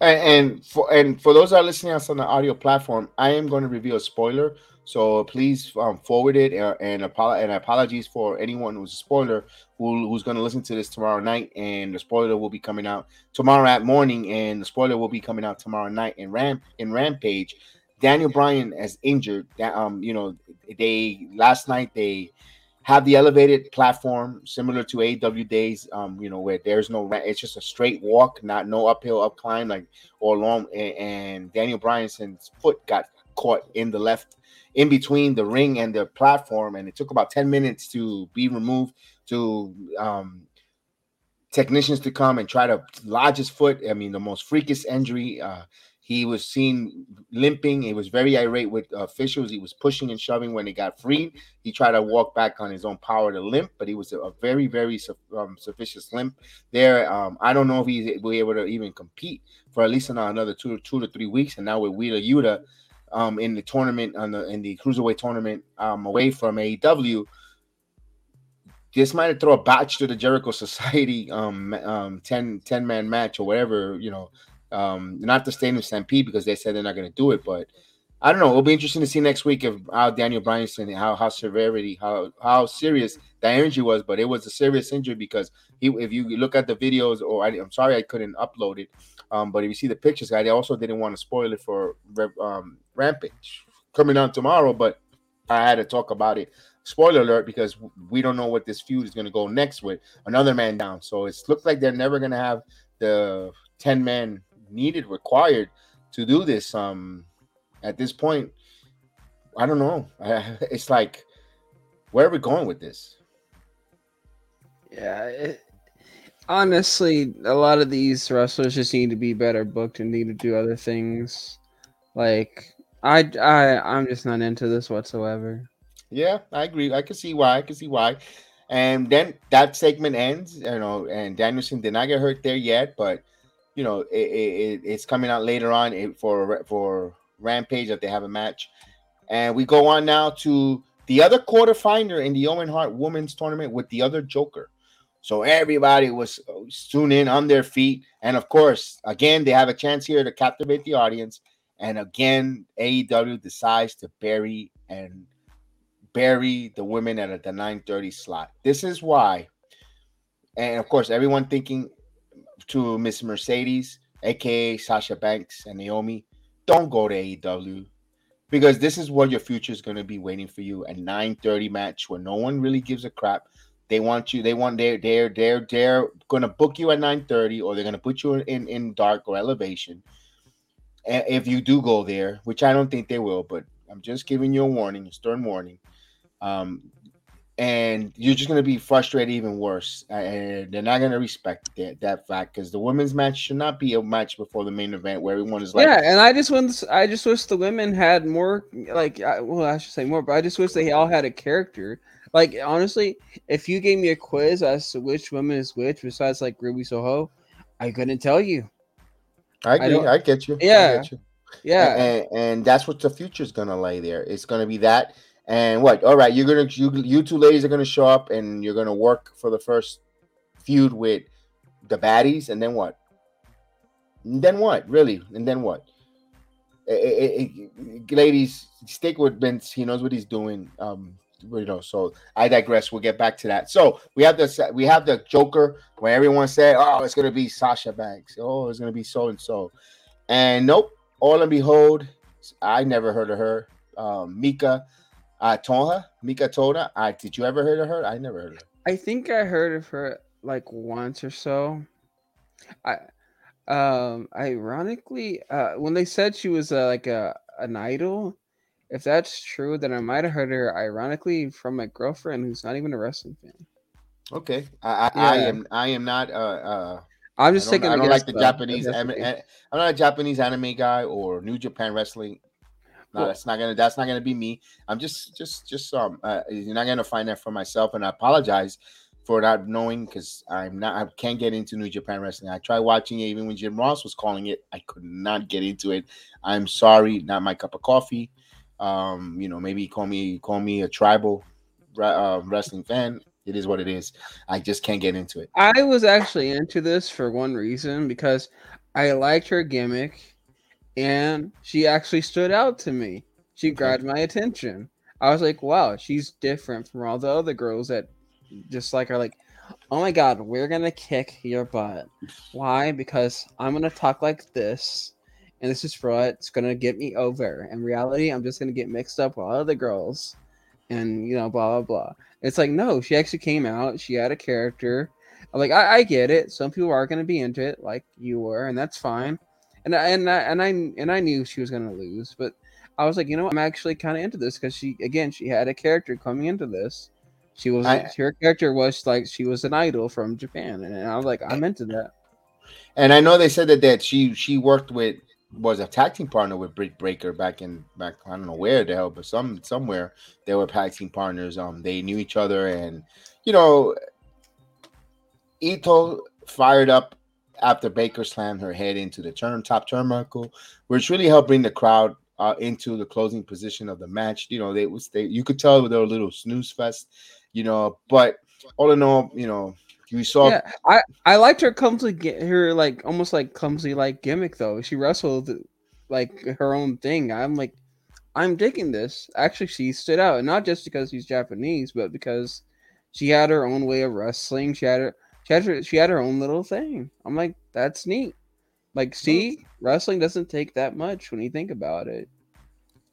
And, and for and for those that are listening us on the audio platform, I am going to reveal a spoiler. So please um, forward it uh, and apolo- and apologies for anyone who's a spoiler who, who's going to listen to this tomorrow night. And the spoiler will be coming out tomorrow at morning, and the spoiler will be coming out tomorrow night in Ramp in Rampage. Daniel Bryan is injured. That um, you know, they last night they have the elevated platform similar to AW days, um, you know, where there's no ra- it's just a straight walk, not no uphill up climb like or long. And, and Daniel Bryanson's foot got caught in the left, in between the ring and the platform, and it took about ten minutes to be removed. To um, technicians to come and try to lodge his foot. I mean, the most freakish injury. Uh, he was seen limping. He was very irate with officials. He was pushing and shoving when he got freed. He tried to walk back on his own power to limp, but he was a, very, very um, suspicious limp there. Um, I don't know if he's be able to even compete for at least another two, two to three weeks. And now with Wheeler Yuta um, in the tournament on the in the cruiserweight tournament um, away from AEW, this might throw a batch to the Jericho Society um, um 10, 10 man match or whatever, you know. Um, not the Stadium Stampede because they said they're not going to do it, but I don't know. It'll be interesting to see next week if how Daniel Bryanson how how severity how how serious that injury was, but it was a serious injury because he if you look at the videos or I, am sorry I couldn't upload it, um, but if you see the pictures, I also didn't want to spoil it for um, Rampage coming on tomorrow, but I had to talk about it. Spoiler alert because we don't know what this feud is going to go next with another man down. So it's looked like they're never going to have the 10 man needed required to do this um at this point i don't know <laughs> it's like where are we going with this
yeah. It, honestly, a lot of these wrestlers just need to be better booked and need to do other things. Like I, I, I'm just not into this whatsoever.
yeah i agree i can see why i can see why and then that segment ends you know and danielson did not get hurt there yet but you know it, it, it's coming out later on for for rampage that they have a match. And we go on now to the other quarterfinal in the owen hart women's tournament with the other joker. So everybody was uh, soon in on their feet. And of course again they have a chance here to captivate the audience. And again aew decides to bury and bury the women at the 930 slot. This is why and of course everyone thinking to Miss Mercedes, aka Sasha Banks and Naomi, don't go to AEW because this is what your future is going to be waiting for you a 9:30 match where no one really gives a crap. They want you. They want they're they're they're they're going to book you at 9:30 or they're going to put you in in dark or elevation. If you do go there, which I don't think they will, but I'm just giving you a warning, a stern warning. Um, and you're just going to be frustrated even worse. And they're not going to respect that, that fact because the women's match should not be a match before the main event where everyone is like,
yeah. And I just want, I just wish the women had more, like, well, I should say more, but I just wish they all had a character. Like, honestly, if you gave me a quiz as to which woman is which, besides like Ruby Soho, I couldn't tell you.
I agree. I, I get you.
Yeah.
Get you.
Yeah.
And, and, and that's what the future is going to lay there. It's going to be that and what? All right, you're gonna you you two ladies are gonna show up and you're gonna work for the first feud with the baddies, and then what? And then what? Really? And then what? It, it, it, ladies, stick with Vince. He knows what he's doing. Um, you know. So I digress. We'll get back to that. So we have the we have the Joker where everyone said, "Oh, it's gonna be Sasha Banks. Oh, it's gonna be so and so," and nope. All and behold, I never heard of her. Um, Mika uh, Toha, Mika Toda. I did you ever heard of her? I never heard of her.
I think I heard of her like once or so. I, um, ironically, uh, when they said she was uh, like a an idol, if that's true, then I might have heard her ironically from my girlfriend who's not even a wrestling fan.
Okay, I, I, yeah. I am I am not uh uh.
I'm just
I
taking.
I don't like the Japanese. I'm not a Japanese anime guy or New Japan Wrestling. No, that's not gonna. That's not gonna be me. I'm just, just, just. Um, uh, you're not gonna find that for myself, and I apologize for not knowing because I'm not. I can't get into New Japan Wrestling. I tried watching it even when Jim Ross was calling it. I could not get into it. I'm sorry, not my cup of coffee. Um, you know, maybe call me call me a tribal uh, wrestling fan. It is what it is. I just can't get into it.
I was actually into this for one reason because I liked her gimmick and she actually stood out to me. She grabbed my attention. I was like, wow, she's different from all the other girls that just like are like, oh my god, we're gonna kick your butt. Why? Because I'm gonna talk like this, and this is what's gonna get me over. In reality, I'm just gonna get mixed up with all other girls, and you know, blah blah blah. It's like no, she actually came out. She had a character. I'm like, I, I get it. Some people are gonna be into it, like you were, and that's fine and I, and I, and I and I knew she was gonna lose, but I was like, you know, what? I'm actually kind of into this because she again she had a character coming into this. She was I, her character was like she was an idol from Japan, and I was like, I'm into that.
And I know they said that that she she worked with was a tag team partner with Britt Baker back in back I don't know where the hell, but some somewhere they were tag team partners. Um, they knew each other, and you know, Itoh fired up after Baker slammed her head into the turn top turnbuckle, which really helped bring the crowd uh, into the closing position of the match. You know, they was they you could tell they were a little snooze fest, you know, but all in all, you know, you saw
yeah, I I liked her clumsy her like almost like clumsy like gimmick though. She wrestled like her own thing. I'm like I'm digging this. Actually, she stood out, not just because she's Japanese, but because she had her own way of wrestling. She had her she had her, she had her own little thing. I'm like, that's neat. Like, see, wrestling doesn't take that much when you think about it.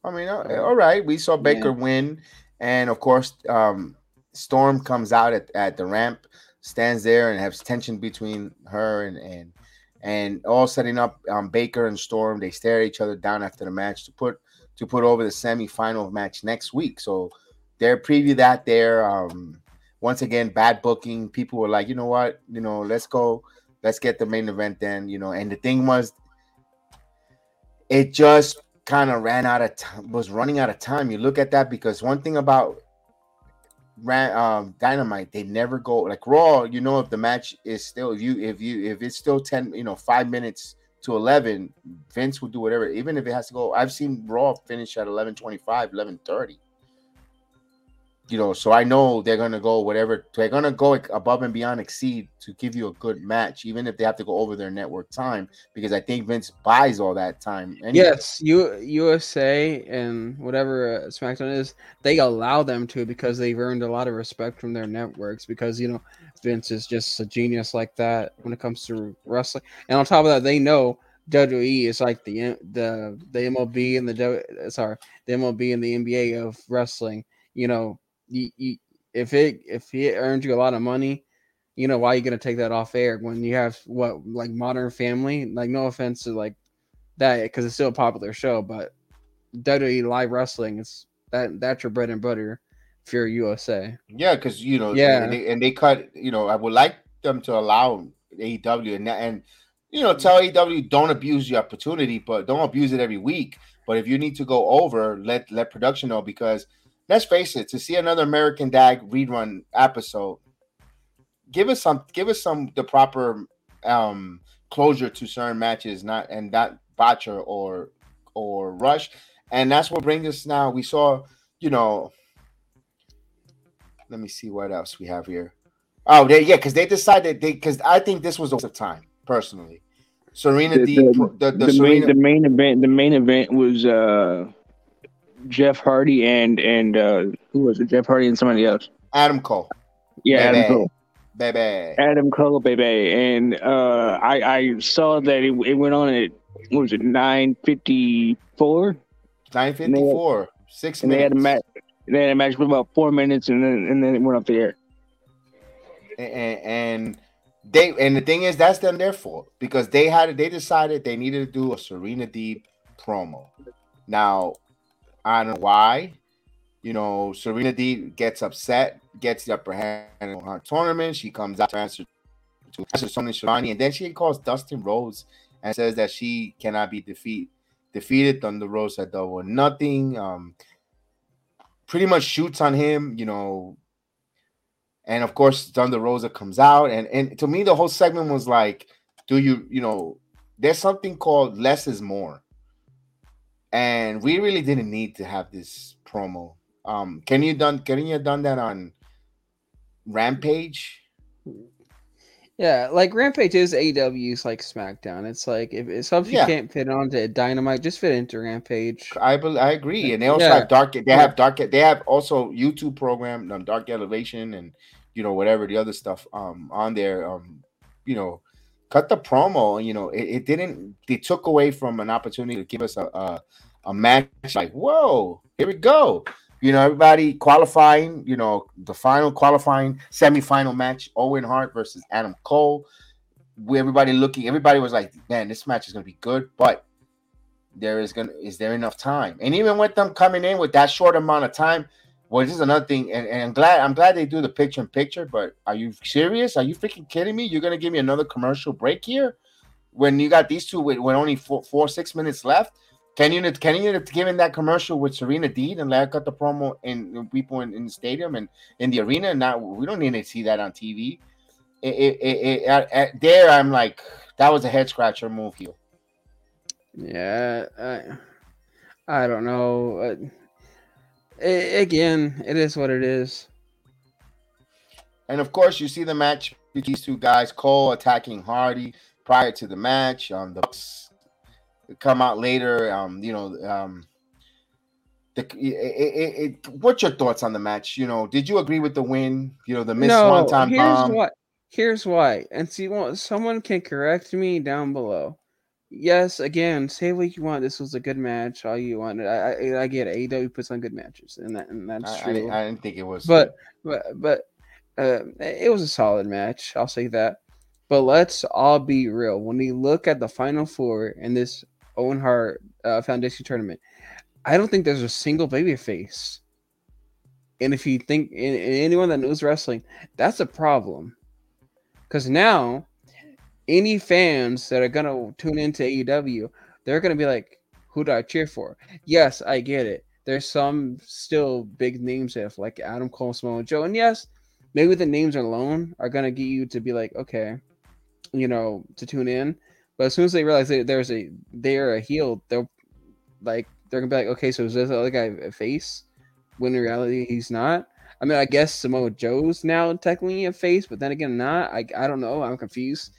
I mean, all right. We saw Baker yeah. win, and of course, um, Storm comes out at, at the ramp, stands there, and has tension between her and and and all setting up um, Baker and Storm. They stare at each other down after the match to put to put over the semifinal match next week. So they're preview that there. Um, once again, bad booking. People were like, you know what, you know, let's go, let's get the main event then, you know. And the thing was, it just kind of ran out of time, was running out of time. You look at that because one thing about ran um dynamite they never go like raw you know if the match is still if you if you if it's still 10 you know five minutes to 11 vince will do whatever even if it has to go i've seen raw finish at 11 25 11 30 you know, so I know they're gonna go whatever they're gonna go above and beyond, exceed to give you a good match, even if they have to go over their network time, because I think Vince buys all that time.
Anyway. Yes, U- USA and whatever uh, SmackDown is, they allow them to because they've earned a lot of respect from their networks. Because you know, Vince is just a genius like that when it comes to wrestling, and on top of that, they know. WWE is like the the the MLB and the sorry the MLB and the NBA of wrestling. You know, you, you, if it if it earns you a lot of money, you know why are you gonna take that off air when you have what like Modern Family? Like no offense to like that because it's still a popular show, but WWE live wrestling is that that's your bread and butter. Fear USA.
Yeah, because you know,
Yeah.
and they, and they cut. You know, I would like them to allow AEW and and you know tell AEW don't abuse your opportunity, but don't abuse it every week. But if you need to go over, let let production know because let's face it, to see another American Dad rerun episode, give us some give us some the proper um closure to certain matches, not and not botcher or or rush. And that's what brings us now. We saw, you know, let me see what else we have here. Oh, they yeah, because they decided they because I think this was a waste of time personally. Serena
The-
D,
the-
the, the,
the main the main event the main event was uh Jeff Hardy and and uh who was it? Jeff Hardy and somebody else.
Adam Cole,
Yeah,
Baby.
Adam Cole.
baby.
Adam Cole, baby. And uh I I saw that it, it went on at what was it nine fifty four,
Nine fifty four, six
and they had a match. They had a match for about four minutes, and then and then it went off the air.
and, and they and the thing is that's them their fault because they had they decided they needed to do a Serena Deeb promo. Now, I don't know why. You know, Serena Deeb gets upset, gets the upper hand in her tournament. She comes out to answer to answer Sonya Shivani, and then she calls Dustin Rose and says that she cannot be defeat defeated. Thunder Rosa had double nothing. Um, pretty much shoots on him. You know, and of course Thunder Rosa comes out, and and to me the whole segment was like, do you you know, there's something called less is more, and we really didn't need to have this promo. Um, can you done can you have done that on Rampage?
Yeah, like Rampage is AEW's like SmackDown. It's like if it's something
Yeah.
you can't fit onto Dynamite, just fit into Rampage.
I bel I agree, and they also
Yeah.
have dark. They have dark. They have also YouTube program, um, Dark Elevation, and you know whatever the other stuff um on there. Um, you know, cut the promo. You know, it, it didn't. They took away from an opportunity to give us a a, a match. Like, whoa, here we go. You know, everybody qualifying. You know, the final qualifying semifinal match: Owen Hart versus Adam Cole. We everybody looking. Everybody was like, man, this match is gonna be good, but there is gonna is there enough time and even with them coming in with that short amount of time well this is another thing and, and i'm glad i'm glad they do the picture in picture but are you serious? Are you freaking kidding me? You're gonna give me another commercial break here? When you got these two with, with only four, four six minutes left? Can you can you have given that commercial with serena deeb and let her cut the promo and people in, in the stadium and in the arena? Now we don't need to see that on tv it, it, it, there i'm like that was a head scratcher move here.
Yeah, I, I don't know. Uh, again, it is what it is.
And of course, you see the match between these two guys, Cole attacking Hardy prior to the match. Um, the Bucks come out later. Um, you know, um, the it, it, it, what's your thoughts on the match? You know, did you agree with the win? You know, the miss one time
here's
bomb.
why. Here's why. And see, well, someone can correct me down below. Yes, again, say what you want. This was a good match. All you wanted. I I, I get it. AEW puts on good matches, and that and that's
I, I,
true.
didn't, I didn't think it was,
but but but uh, it was a solid match. I'll say that. But let's all be real. When we look at the final four in this Owen Hart uh, Foundation tournament, I don't think there's a single baby face. And if you think in, in anyone that knows wrestling, that's a problem. Because now, any fans that are gonna tune into AEW, they're gonna be like, "Who do I cheer for?" Yes, I get it. There's some still big names if like Adam Cole, Samoa Joe, and yes, maybe the names alone are gonna get you to be like, okay, you know, to tune in. But as soon as they realize that there's a they're a heel, they're like they're gonna be like, okay, so is this other guy a face? When in reality he's not. I mean, I guess Samoa Joe's now technically a face, but then again, not. I, I don't know. I'm confused.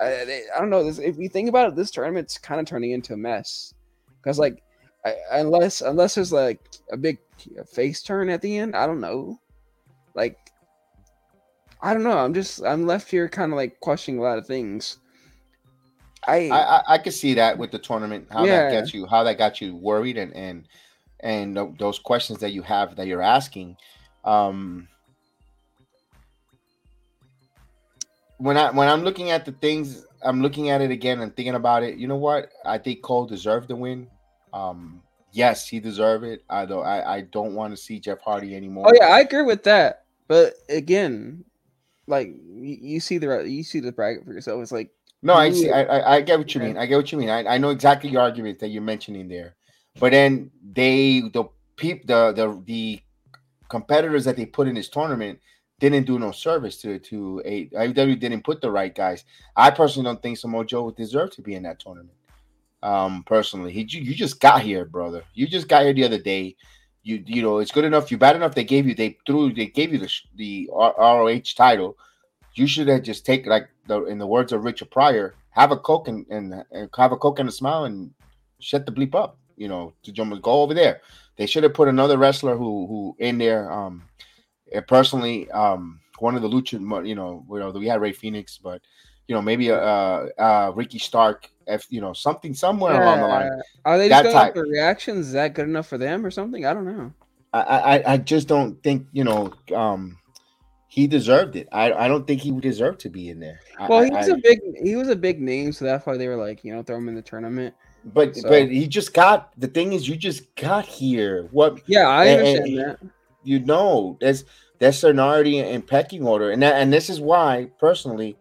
I, I don't know. This, if you think about it, this tournament's kind of turning into a mess because, like, I, unless unless there's like a big face turn at the end, I don't know. Like, I don't know. I'm just I'm left here kind of like questioning a lot of things. I,
I, I I could see that with the tournament, how
Yeah.
that gets you, how that got you worried, and and and th- those questions that you have that you're asking. Um, when I when I'm looking at the things, I'm looking at it again and thinking about it. You know what? I think Cole deserved the win. Um, yes, he deserved it. I don't. I, I don't want to see Jeff Hardy anymore.
Oh yeah, I agree with that. But again, like you, you see the you see the bracket for yourself. It's like
no, I see. I, I, I get what you mean. I get what you mean. I, I know exactly your argument that you're mentioning there. But then they the peep the the the competitors that they put in this tournament didn't do no service to to a IW didn't put the right guys. I personally don't think Samoa Joe would deserve to be in that tournament. Um, personally, he you just got here, brother. You just got here the other day. You you know it's good enough. You bad enough. They gave you they threw they gave you the the ROH title. You should have just take like the in the words of Richard Pryor, have a coke and, and, and have a coke and a smile and shut the bleep up. You know, to jump go over there. They should have put another wrestler who who in there. Um, personally, um, one of the lucha, you know, you know, we had Rey Fenix, but you know, maybe a uh, uh, Ricky Stark, if you know, something somewhere yeah. along the line.
Are they just going for reactions? Is that good enough for them or something? I don't know.
I, I, I just don't think you know. Um, he deserved it. I, I don't think he deserved to be in there.
Well,
I,
he was
I,
a big he was a big name, so that's why they were like, you know, throw him in the tournament.
But so. but he just got the thing is you just got here. What?
Yeah, I understand and, that.
You know, there's there's seniority and pecking order, and that, and this is why personally,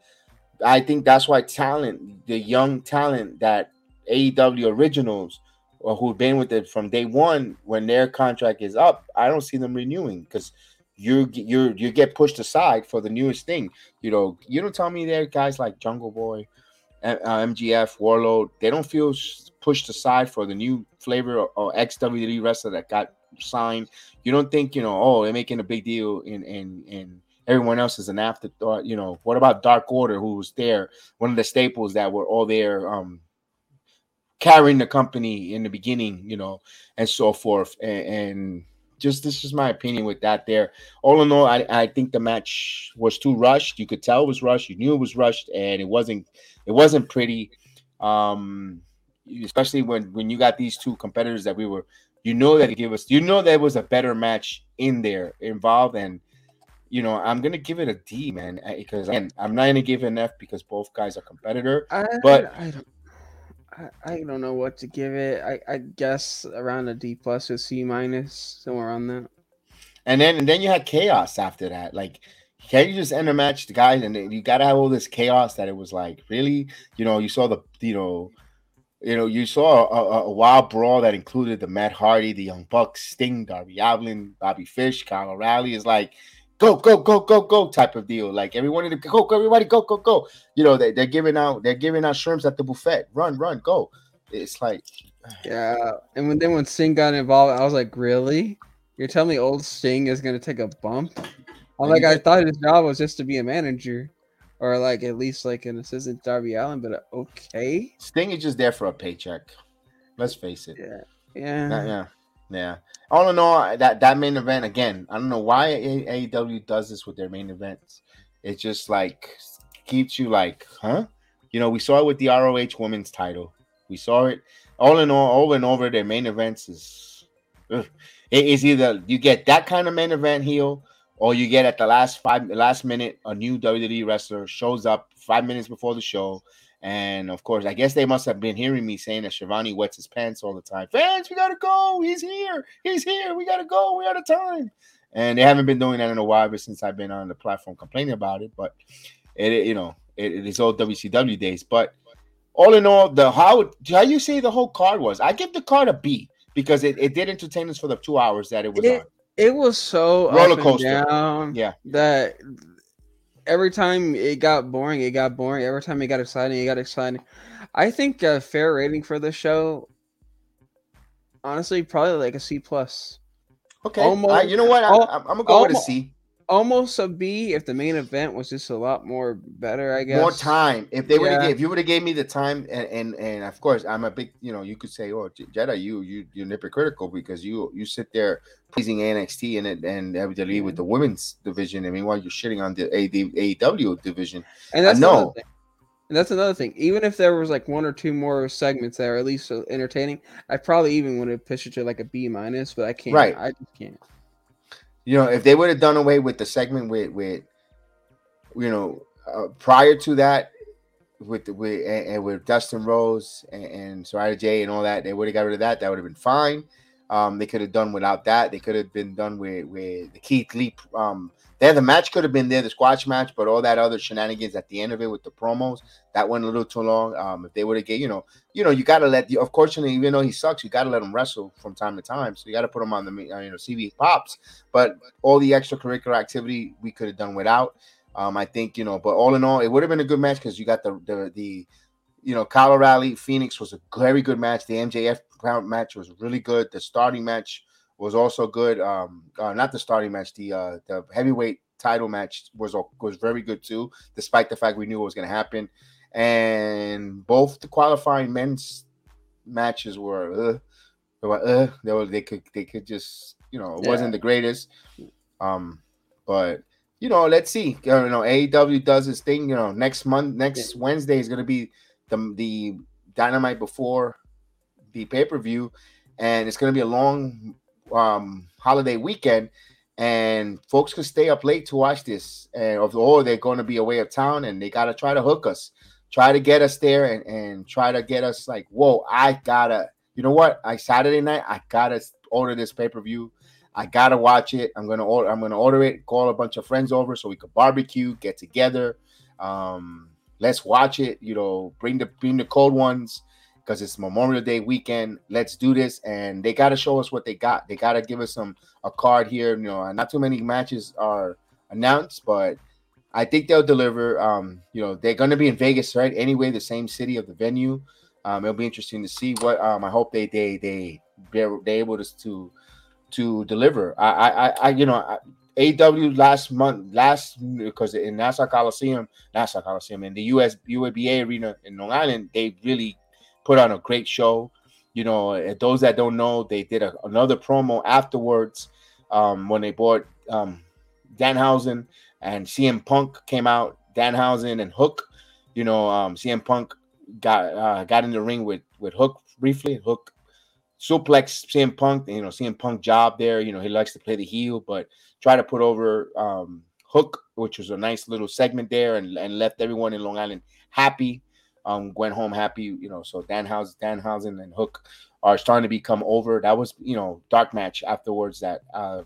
I think that's why talent, the young talent that AEW originals or who've been with it from day one, when their contract is up, I don't see them renewing because you you you get pushed aside for the newest thing. You know, you don't tell me there guys like Jungle Boy, uh, MJF, Wardlow, they don't feel pushed aside for the new flavor or, or WWE wrestler that got signed. You don't think you know? Oh, they're making a big deal, and and and everyone else is an afterthought. You know, what about Dark Order, who was there, one of the staples that were all there, um, carrying the company in the beginning, you know, and so forth, and, and just this is my opinion with that there. All in all, I, I think the match was too rushed. You could tell it was rushed. You knew it was rushed, and it wasn't it wasn't pretty. Um, especially when when you got these two competitors that we were, you know that it give us, you know there was a better match in there involved, and you know I'm gonna give it a D, man, eh, because again I'm not gonna give an F because both guys are competitor,
I,
but
I, I don't. I, I don't know what to give it. I, I guess around a D plus or C minus, somewhere on that.
And then and then you had chaos after that. Like, can you just end a match, the guys, and you gotta have all this chaos that it was like, really, you know, you saw the, you know, you know, you saw a, a, a wild brawl that included the Matt Hardy, the Young Bucks, Sting, Darby Allin, Bobby Fish, Kyle O'Reilly. Is like, go, go, go, go, go type of deal. Like everyone in the go, go, everybody go, go, go. You know, they, they're giving out they're giving out shrimps at the buffet. Run, run, go. It's like <sighs>
Yeah. And when then when Sting got involved, I was like, Really? You're telling me old Sting is gonna take a bump? I'm like, I thought his job was just to be a manager. Or like at least like an assistant Darby Allin, but uh, okay.
Sting is just there for a paycheck. Let's face it.
Yeah. Yeah.
Yeah. Yeah. All in all, that that main event again. I don't know why AEW does this with their main events. It just like keeps you like, huh? You know, we saw it with the ROH Women's Title. We saw it all in all, over and over. Their main events is ugh. it is either you get that kind of main event heel, or you get at the last five last minute a new WWE wrestler shows up five minutes before the show and of course, I guess they must have been hearing me saying that Schiavone wets his pants all the time. Fans, we gotta go. He's here. He's here. We gotta go. We're out of time. And they haven't been doing that in a while, ever since I've been on the platform complaining about it. But it, you know, it, it is old WCW days. But all in all, the how how you say the whole card was, I give the card a B because it, it did entertain us for the two hours that it was
it,
on.
It was so roller coaster. Down
yeah,
that every time it got boring, it got boring. Every time it got exciting, it got exciting. I think a fair rating for the show, honestly, probably like a C plus.
Okay, almost, uh, you know what? I, am gonna go almost, with a C.
Almost a B if the main event was just a lot more better. I guess
more time. If they yeah. would, if you would have gave me the time, and, and and of course, I'm a big, you know, you could say, oh, Jedi, you you you're hypocritical because you you sit there pleasing NXT and it and WWE with the women's division. I mean, while you're shitting on the AEW division,
and that's no. And that's another thing. Even if there was like one or two more segments that are at least uh, entertaining, I probably even would have pushed it to like a B minus. But I can't.
Right.
I just can't.
You know, if they would have done away with the segment with with, you know, uh, prior to that, with with and, and with Dustin Rose and, and Soraya J and all that. They would have got rid of that. That would have been fine. Um, they could have done without that. They could have been done with with the Keith Lee. Um, there, the match could have been there, the squash match, but all that other shenanigans at the end of it with the promos that went a little too long. Um, if they would have get, you know, you know, you got to let the, of course, even though he sucks, you got to let him wrestle from time to time. So you got to put him on the, uh, you know, CV pops. But all the extracurricular activity we could have done without. Um, I think you know, but all in all, it would have been a good match because you got the the the you know, Kyle O'Reilly Fenix was a very good match. The MJF match was really good. The starting match was also good. Um, uh, not the starting match, the uh, the heavyweight title match was was very good too, despite the fact we knew it was going to happen. And both the qualifying men's matches were, uh, they were, uh, they were, they could, they could just, you know, it yeah. wasn't the greatest. Um, but you know, let's see. You know, AEW does its thing. You know, next month, next Wednesday is going to be the the dynamite before the pay per view, and it's going to be a long um, holiday weekend, and folks can stay up late to watch this, and or they're going to be away of town, and they got to try to hook us, try to get us there, and and try to get us like, whoa, I gotta, you know what? I Saturday night, I gotta order this pay per view. I gotta watch it. I'm gonna order. I'm gonna order it. Call a bunch of friends over so we could barbecue, get together. Um, let's watch it. You know, bring the bring the cold ones because it's Memorial Day weekend. Let's do this, and they got to show us what they got. They got to give us some a card here. You know, not too many matches are announced, but I think they'll deliver. Um, you know, they're going to be in Vegas, right? Anyway, the same city of the venue. Um, it'll be interesting to see what. Um, I hope they they they they're, able to to to deliver. I I, I you know. I, AW last month, last because in Nassau Coliseum, Nassau Coliseum, in the US UABA arena in Long Island, they really put on a great show. You know, those that don't know, they did a, another promo afterwards um, when they bought um, Danhausen and CM Punk came out. Danhausen and Hook, you know, um, CM Punk got uh, got in the ring with with Hook briefly. Hook suplex CM Punk. You know, CM Punk job there. You know, he likes to play the heel, but try to put over um, Hook, which was a nice little segment there, and, and left everyone in Long Island happy um, went home happy, you know. So Danhausen, Danhausen and Hook are starting to become over. That was, you know, dark match afterwards that uh,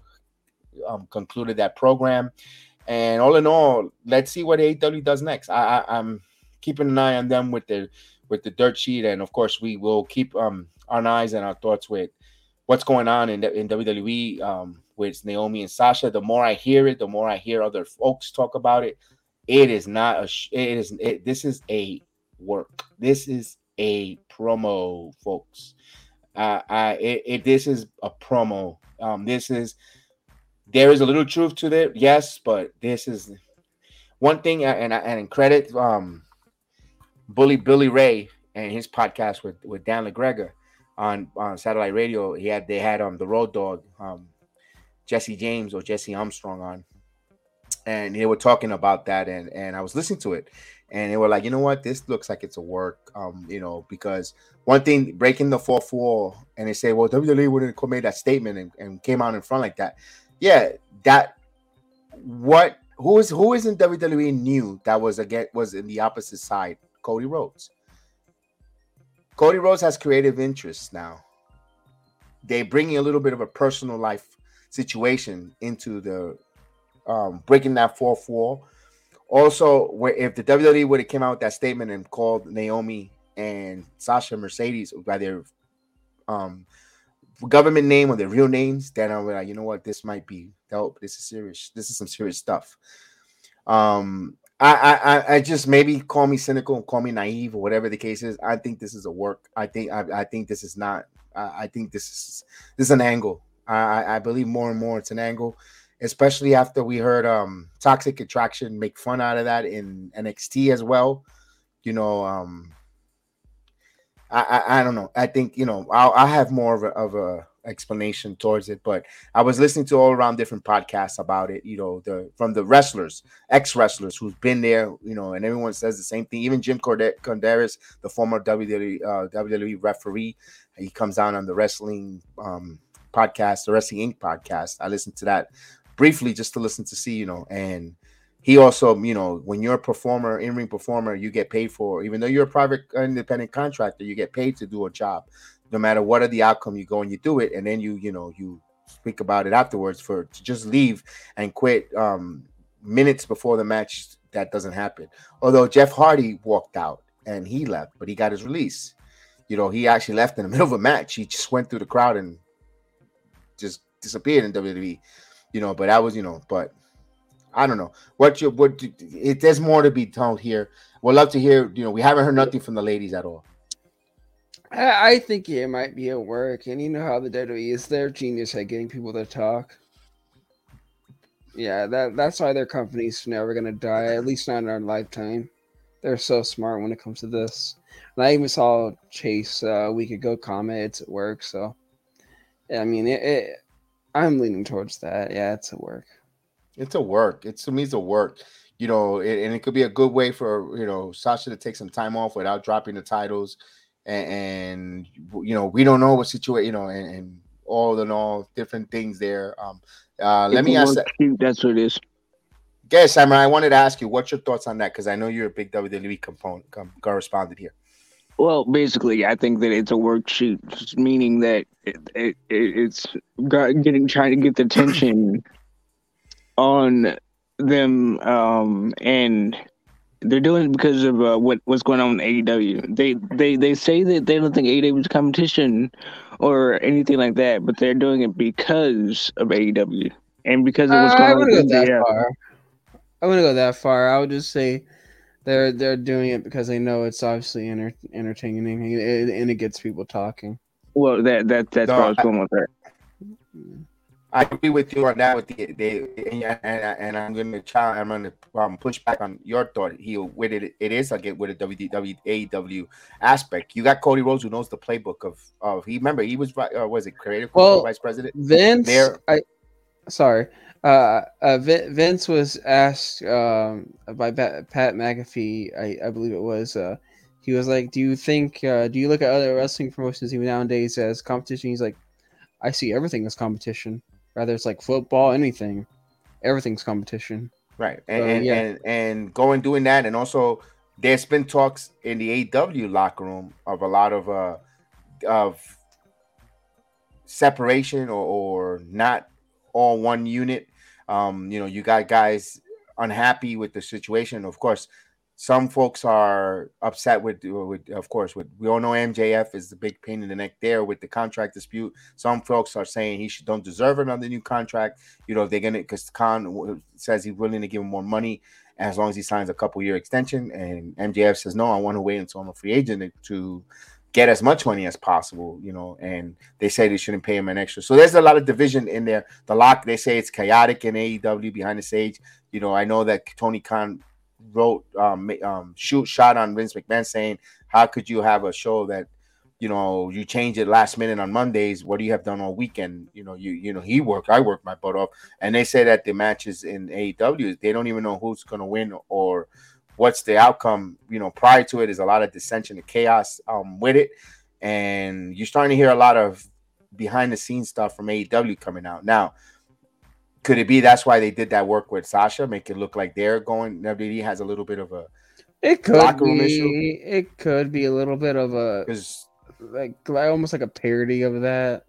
um, concluded that program. And all in all, let's see what AEW does next. I, I, am keeping an eye on them with the with the dirt sheet, and of course, we will keep um, our eyes and our thoughts with what's going on in in WWE um, with Naomi and Sasha. The more I hear it, the more I hear other folks talk about it. It is not a. It is. It, this is a work. This is a promo, folks. Uh, I it, this is a promo. Um, this is there is a little truth to it, yes, but this is one thing. And and credit, um, Bully Billy Ray and his podcast with with Dan LaGreca on on satellite radio. He had they had um the Road Dog, um, Jesse James or Jesse Armstrong on, and they were talking about that, and and I was listening to it, and they were like, you know what, this looks like it's a work, um, you know, because one thing breaking the fourth wall, and they say, well, WWE wouldn't have made that statement and, and came out in front like that. Yeah, that what who is who is in WWE knew that was again was in the opposite side, Cody Rhodes. Cody Rhodes has creative interests now. They bringing a little bit of a personal life situation into the um, breaking that fourth wall also, if the WWE would have came out with that statement and called Naomi and Sasha Mercedes by their um government name or their real names, then I would like, you know what, this might be dope. This is serious. This is some serious stuff. Um, I, I, I just maybe call me cynical, call me naive, or whatever the case is. I think this is a work. I think I, I think this is not. I, I think this is this is an angle. I, I believe more and more it's an angle especially after we heard um Toxic Attraction make fun out of that in NXT as well. You know, um I I, I don't know. I think you know I'll, i have more of a, of a explanation towards it, but I was listening to all around different podcasts about it. You know, the from the wrestlers, ex wrestlers who's been there. You know, and everyone says the same thing. Even Jim Korderas, the former WWE uh, WWE referee, he comes down on the wrestling um podcast, the Wrestling Inc. podcast. I listened to that briefly just to listen to see, you know, and he also, you know, when you're a performer, in ring performer, you get paid for. Even though you're a private independent contractor, you get paid to do a job. No matter what are the outcome, you go and you do it, and then you, you know, you speak about it afterwards. For to just leave and quit um, minutes before the match, that doesn't happen. Although Jeff Hardy walked out and he left, but he got his release. You know, he actually left in the <laughs> middle of a match. He just went through the crowd and just disappeared in WWE. You know, but that was, you know, but I don't know what you what it, there's more to be told here. We'd love to hear. You know, we haven't heard nothing from the ladies at all.
I, I think it might be at work, and you know how the WWE is. They're genius at getting people to talk. Yeah, that that's why their company's never gonna die. At least not in our lifetime. They're so smart when it comes to this. And I even saw Chase uh, a week ago comment it's at work. So, I mean, it, it, I'm leaning towards that. Yeah, it's a work.
It's a work. It's to me, it's a work. You know, it, and it could be a good way for you know Sasha to take some time off without dropping the titles, and, and you know we don't know what situation. You know, and, and all in all, different things there. Um, uh, let me ask. That.
That's what it is.
Yes, Samurai. I wanted to ask you, what's your thoughts on that? Because I know you're a big WWE component com- correspondent here.
Well, basically, I think that it's a worksheet, meaning that it, it, it's getting trying to get the attention <coughs> on them, um, and they're doing it because of uh, what what's going on in AEW. They they they say that they don't think AEW is competition or anything like that, but they're doing it because of AEW and because of what's uh, going I on. Go that
far. I wouldn't go that far. I would just say they're they're doing it because they know it's obviously enter, entertaining and it, and it gets people talking.
Well, that that that's no, what I was going with that.
I agree with you on that. With the, the and, and I'm going to try. I'm going to um, push back on your thought. He with it. It is like it with a WWAW aspect. You got Cody Rhodes who knows the playbook of of. He remember he was uh, was it creative well, vice president.
Vince, there. I sorry. Uh, uh, Vince was asked um, by Pat McAfee, I, I believe it was. Uh, he was like, "Do you think? Uh, do you look at other wrestling promotions even nowadays as competition?" He's like, "I see everything as competition." Whether it's like football, anything, everything's competition.
Right, and so, and, yeah. and, and going doing that, and also there's been talks in the AW locker room of a lot of uh of separation or, or not all one unit. Um, you know, you got guys unhappy with the situation. Of course, some folks are upset with, with of course, with we all know MJF is the big pain in the neck there with the contract dispute. Some folks are saying he should don't deserve another new contract. You know, they're gonna because Khan says he's willing to give him more money as long as he signs a couple year extension, and MJF says no, I want to wait until I'm a free agent to get as much money as possible, you know, and they say they shouldn't pay him an extra. So there's a lot of division in there. The lock, they say it's chaotic in AEW behind the stage. You know, I know that Tony Khan wrote um, um shoot shot on Vince McMahon saying, "How could you have a show that you know you change it last minute on Mondays? What do you have done all weekend? You know, you you know he worked, I worked my butt off, and they say that the matches in AEW they don't even know who's gonna win or what's the outcome. You know, prior to it is a lot of dissension and chaos um with it, and you're starting to hear a lot of behind the scenes stuff from AEW coming out now could it be that's why they did that work with Sasha, make it look like they're going? WWE has a little bit of a
it could be issue. it could be a little bit of a like almost like a parody of that.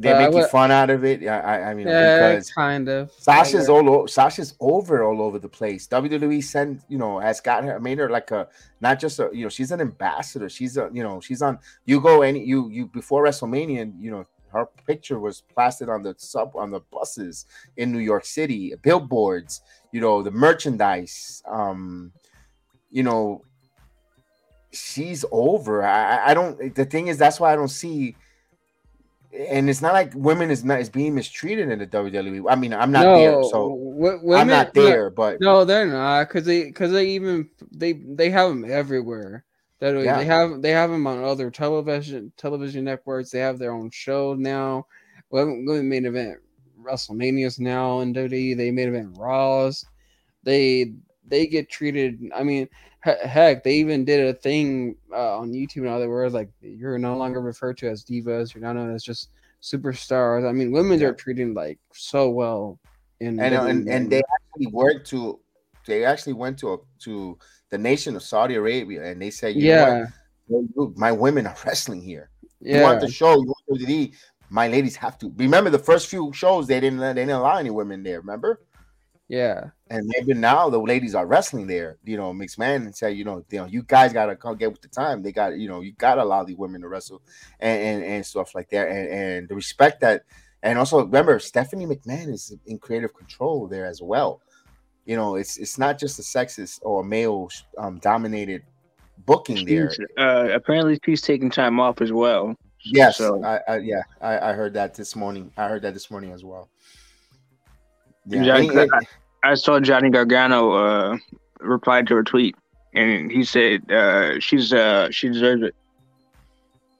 They uh, make fun out of it. I, I, I mean,
yeah, because kind of.
Sasha's all over. Sasha's over all over the place. WWE sent, you know, has got her, made her like a not just a, you know, she's an ambassador. She's a, you know, she's on. You go any you you before WrestleMania, you know, her picture was plastered on the sub on the buses in New York City, billboards, you know, the merchandise. Um, you know, she's over. I, I don't the thing is that's why I don't see and it's not like women is not is being mistreated in the WWE. I mean, I'm not no, there, so women, I'm not there. But
no, they're not because they because they even they they have them everywhere. That yeah. they have they have them on other television television networks. They have their own show now. We main event WrestleManias now in WWE. They made event Raws. They they get treated. I mean, heck, they even did a thing uh, on YouTube now that were like, you're no longer referred to as divas. You're not known as just superstars. I mean, women yeah. are treated like so well.
In and and, and they actually work to they actually went to a, to the nation of Saudi Arabia and they said, you know
Yeah,
my women are wrestling here. You
yeah,
want the show, you want WWE, my ladies have to. Remember the first few shows they didn't they didn't allow any women there. Remember?
Yeah.
And maybe now the ladies are wrestling there. You know, mixed man and say, you know, you know, you guys gotta come get with the time. They got, you know, you gotta allow these women to wrestle and and, and stuff like that. And and the respect that, and also remember Stephanie McMahon is in creative control there as well. You know, it's it's not just a sexist or male um, dominated booking there.
Uh, apparently, she's taking time off as well.
Yes,
So-
I, I yeah, I, I heard that this morning. I heard that this morning as well. Yeah, any-
I- I saw Johnny Gargano uh, replied to her tweet, and he said uh, she's uh, she deserves it.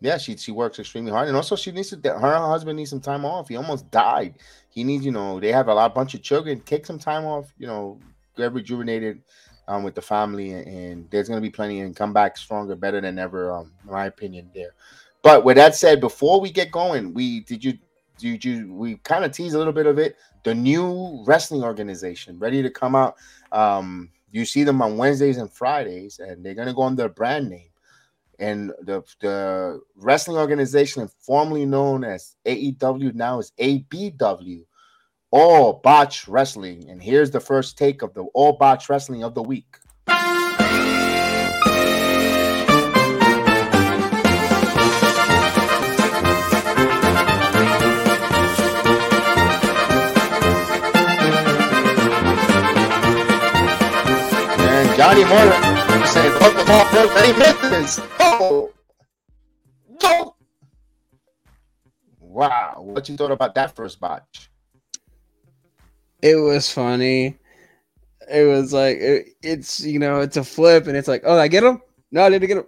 yeah, she she works extremely hard, and also she needs to. Her husband needs some time off. He almost died. He needs, you know, they have a lot bunch of children. Take some time off. You know, get rejuvenated um, with the family, and, and there's gonna be plenty, and come back stronger, better than ever. Um, in my opinion, there. But with that said, before we get going, we did you did you we kind of tease a little bit of it. The new wrestling organization ready to come out. Um, you see them on Wednesdays and Fridays, and they're gonna go under a brand name. And the the wrestling organization formerly known as AEW now is ABW, All Botch Wrestling. And here's the first take of the All Botch Wrestling of the week. Johnny Moore said, "Fuck the ball first, they missed this." Oh, no! Wow, what you thought about that first botch?
It was funny. It was like it, it's you know it's a flip and it's like oh I get him no I didn't get him.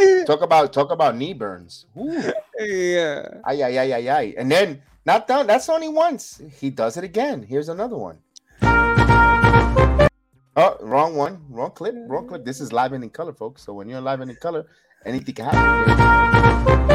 <laughs>
Talk about talk about knee burns. Ooh.
yeah.
Ay, ay, ay, ay, ay. And then not done. That's only once. He does it again. Here's another one. Oh, wrong one. Wrong clip. Wrong clip. This is mm. live and in color, folks. So when you're live and in color, anything can happen.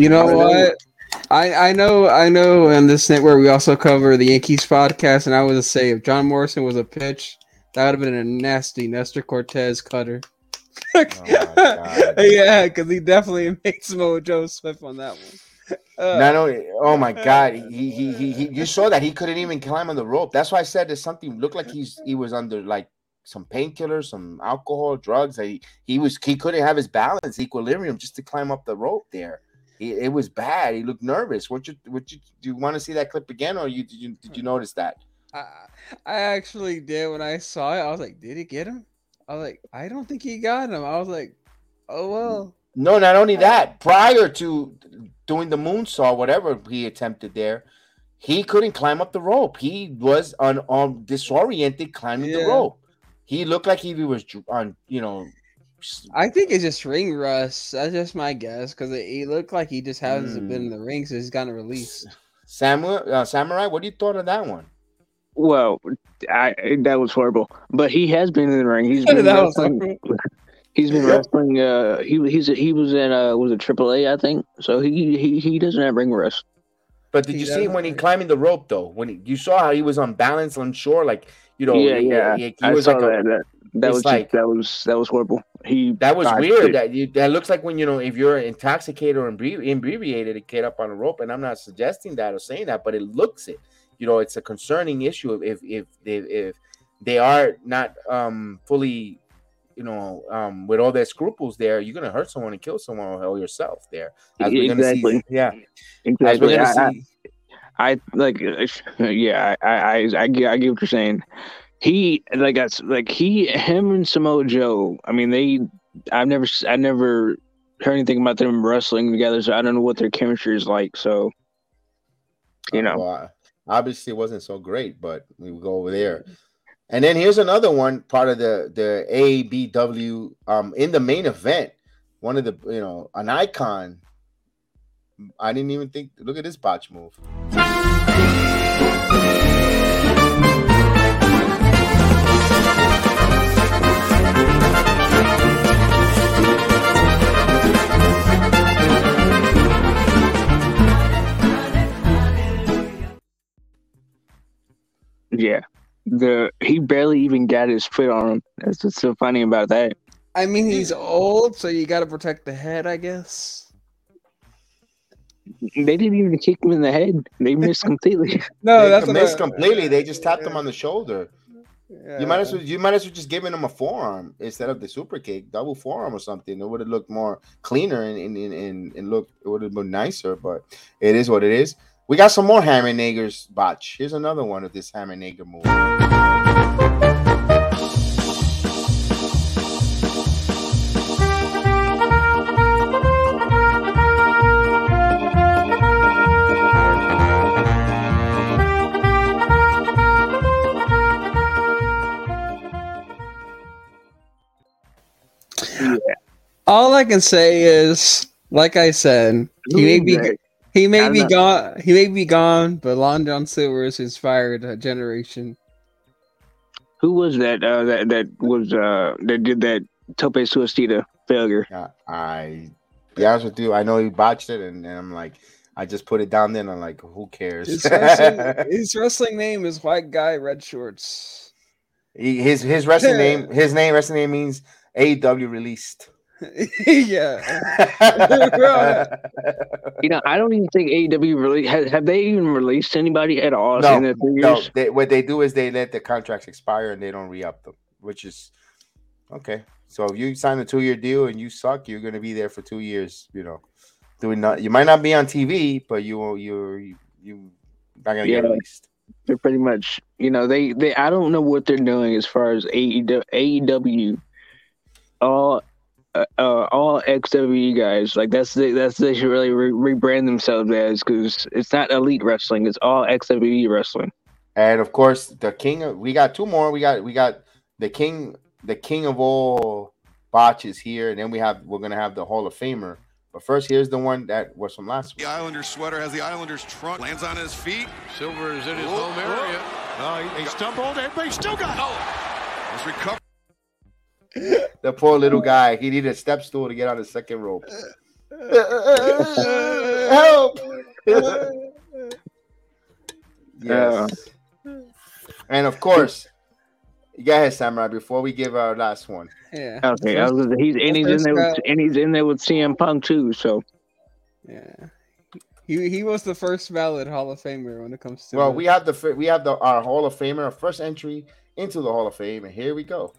You know what? I I know I know on this network we also cover the Yankees podcast, and I was to say if John Morrison was a pitch, that would have been a nasty Nestor Cortes cutter.
Oh <laughs>
yeah, because he definitely <laughs> made Samoa Joe Smith on that one. Uh,
Not only, oh my God, <laughs> he, he he he you saw that he couldn't even climb on the rope. That's why I said there's something looked like he's he was under like some painkillers, some alcohol, drugs. He he was he couldn't have his balance, equilibrium, just to climb up the rope there. He, it was bad. He looked nervous. What you what you do you want to see that clip again, or you did you did you notice that?
I, I actually did when I saw it. I was like, did he get him? I was like, I don't think he got him. I was like, oh well.
No, not only that. Prior to doing the moonsault, whatever he attempted there, he couldn't climb up the rope. He was on on um, disoriented climbing the rope. He looked like he was on, you know. S-
I think it's just ring rust. That's just my guess because he looked like he just hasn't
Hmm.
been in the ring, so he's gotten released.
Samuel, uh, Samurai, what do you thought of that one?
Well, I that was horrible. But he has been in the ring. He's <laughs> been
That
wrestling. <laughs> He's been wrestling. Uh, he he's he was in uh was it AAA I think. So he he he doesn't have ring rust.
But did
He
you see him when he climbing the rope though? When he, you saw how he was on balance on unsure, like you know,
yeah,
he-
yeah.
he, he
I
was
saw
like a-
that. That,
it's
was
like-
just, that was that was horrible. He
That was weird.
dude.
That you, that looks like when you know if you're intoxicated or imbri- inebriated to get up on a rope. And I'm not suggesting that or saying that, but it looks it. You know, it's a concerning issue if if if they, if they are not um fully, you know, um with all their scruples there, you're gonna hurt someone and kill someone or yourself there. As we're gonna
exactly.
see, yeah.
Exactly. I, I. I like, <laughs> yeah, I, I, I, I get what you're saying. He, like, that's like he, him, and Samoa Joe. I mean, they. I've never, I never heard anything about them wrestling together, so I don't know what their chemistry is like. So, you know,
Well, obviously it wasn't so great, but we go over there. And then here's another one, part of the the ABW um in the main event. One of the you know an icon. I didn't even think. Look at this botch move.
Yeah, the he barely even got his foot on him. That's what's so funny about that.
I mean, he's old, so you got to protect the head, I guess.
They didn't even kick him in the head. They missed completely. <laughs> <laughs>
No,
they
that's
missed completely. They just tapped him on the shoulder.
Yeah.
You might as well you might as well just giving him a forearm instead of the super kick, double forearm or something. It would have looked more cleaner and and, and, and, and look it would have been nicer, but it is what it is. We got some more Hammer Nager's botch. Here's another one of this Hammer Nager move.
All I can say is, like I said, he may be
Right.
He may be
not-
gone. He may be gone, but Lon John Silver has inspired a generation.
Who was that? Uh, that that was uh that did that Tope Suicida failure.
Yeah, I be honest with you, I know he botched it, and, and I'm like, I just put it down there, and I'm like, who cares?
His wrestling, <laughs> his wrestling name is White Guy Red Shorts.
He- his his wrestling name, his name wrestling name means AEW released. <laughs>
yeah, <laughs>
You know, I don't even think AEW really have, have they even released anybody at all
No,
in the three
no,
years.
they, what they do is they let the contracts expire and they don't re-up them, which is okay. So if you sign a two-year deal and you suck, you're gonna be there for two years. You know, doing not. You might not be on TV, but you will. You're You you not going to
get
released.
They're pretty much, you know, they they I don't know what they're doing as far as AEW, AEW all uh, uh, all XWE guys. Like that's the, that's they should really re- rebrand themselves as because it's not elite wrestling. It's all XWE wrestling.
And of course, the king. Of, we got two more. We got we got the king, the king of all botches here, and then we have we're gonna have the Hall of Famer. But first, here's the one that was from last week.
The Islanders sweater has the Islanders trunk. Lands on his feet.
Silver is in his
Whoa,
home area. Oh, he, he stumbled, and but he still got it.
Let's recover. <laughs>
The poor little guy. He needed a step stool to get on the second rope. <laughs> Help! <laughs> yes. And of course, you go ahead, Samurai. Before we give our last one,
yeah,
Okay, I was, he's and he's in there with,
guy-
and he's in there with CM Punk too. So
yeah. He he was the first valid Hall of Famer when it comes to.
well,
it.
we have the we have the our Hall of Famer, our first entry into the Hall of Fame, and here we go.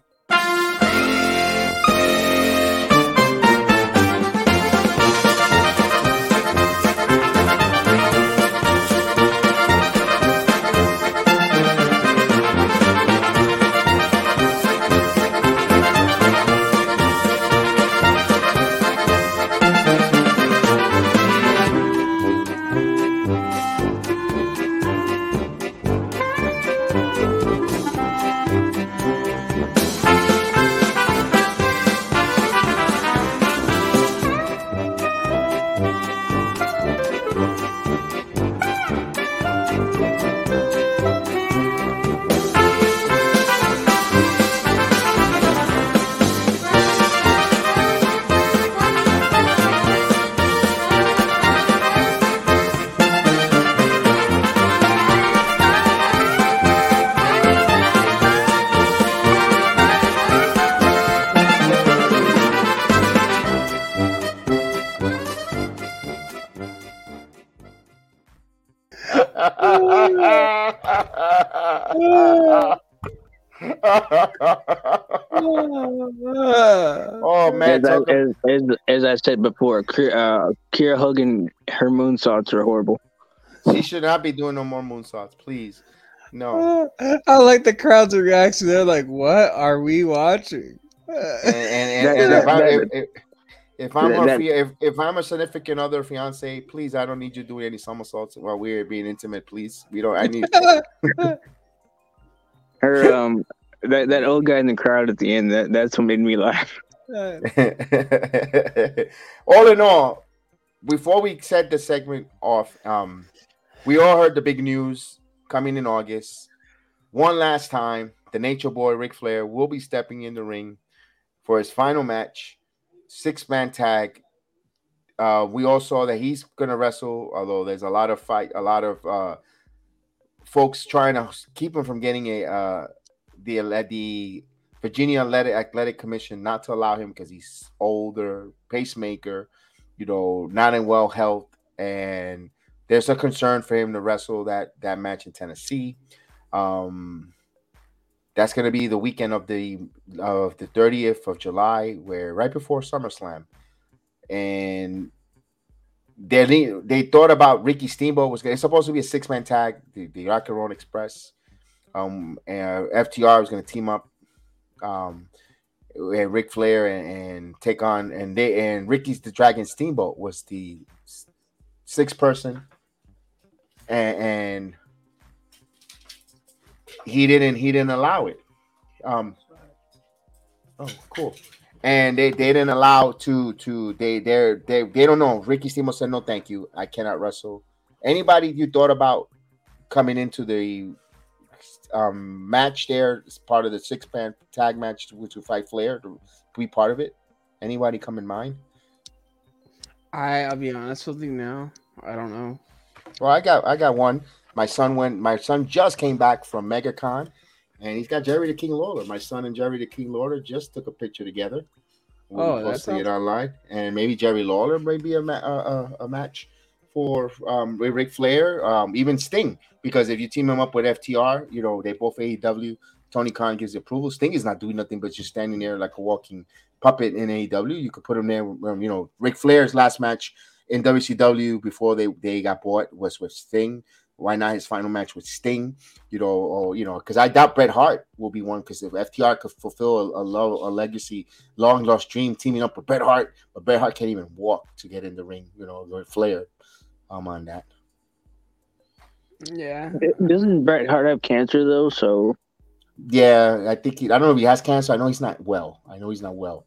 Said before, Kira, uh, Kiera Hogan, her moonsaults are horrible.
she should not be doing no more moonsaults, please. No. <laughs>
I like the crowd's reaction. They're like, "What are we watching?"
And, and, and, and if, I, if, if, if, I'm a if, if I'm a significant other fiance, please, I don't need you doing any somersaults while we're being intimate. Please, we don't. I need. <laughs>
Her um that that old guy in the crowd at the end. That that's what made me laugh. <laughs>
All in all, before we set the segment off, um, we all heard the big news coming in August. One last time, the Nature Boy Ric Flair will be stepping in the ring for his final match, six man tag. Uh, we all saw that he's gonna wrestle, although there's a lot of fight, a lot of uh, folks trying to keep him from getting a uh, the the Virginia Athletic, Athletic Commission not to allow him because he's older, pacemaker, you know, not in well health, and there's a concern for him to wrestle that that match in Tennessee. Um, that's going to be the weekend of the of the 30th of July, where right before SummerSlam, and they they thought about Ricky Steamboat was going. It's supposed to be a six man tag, the the Rock 'n' Roll Express. Um, and FTR was going to team up um, and Ric Flair and, and, take on and they and Ricky's the Dragon Steamboat was the sixth person and, and he didn't he didn't allow it. Um oh cool. And they, they didn't allow to to they they they they don't know. Ricky Steamboat said no thank you. I cannot wrestle. Anybody you thought about coming into the um, match there as part of the six man tag match to, fight Flair to be part of it? Anybody come in mind?
I I'll be honest with you now. I don't know.
Well, I got I got one. My son went. My son just came back from MegaCon, and he's got Jerry the King Lawler. My son and Jerry the King Lawler just took a picture together. We'll
oh,
that's it online, and maybe Jerry Lawler may be a, ma- a, a match for um, Flair, um, even Sting, because if you team him up with FTR, you know they both AEW. Tony Khan gives approval. Sting is not doing nothing but just standing there like a walking puppet in AEW. You could put him there. Um, you know, Ric Flair's last match in WCW before they they got bought was with Sting. Why not his final match with Sting? You know, or you know, because I doubt Bret Hart will be one. Because if FTR could fulfill a, a, a legacy, long lost dream, teaming up with Bret Hart, but Bret Hart can't even walk to get in the ring. You know, with Flair. I'm on that.
Yeah.
Doesn't Bret Hart have cancer though? So.
Yeah, I think he. I don't know if he has cancer. I know he's not well. I know he's not well.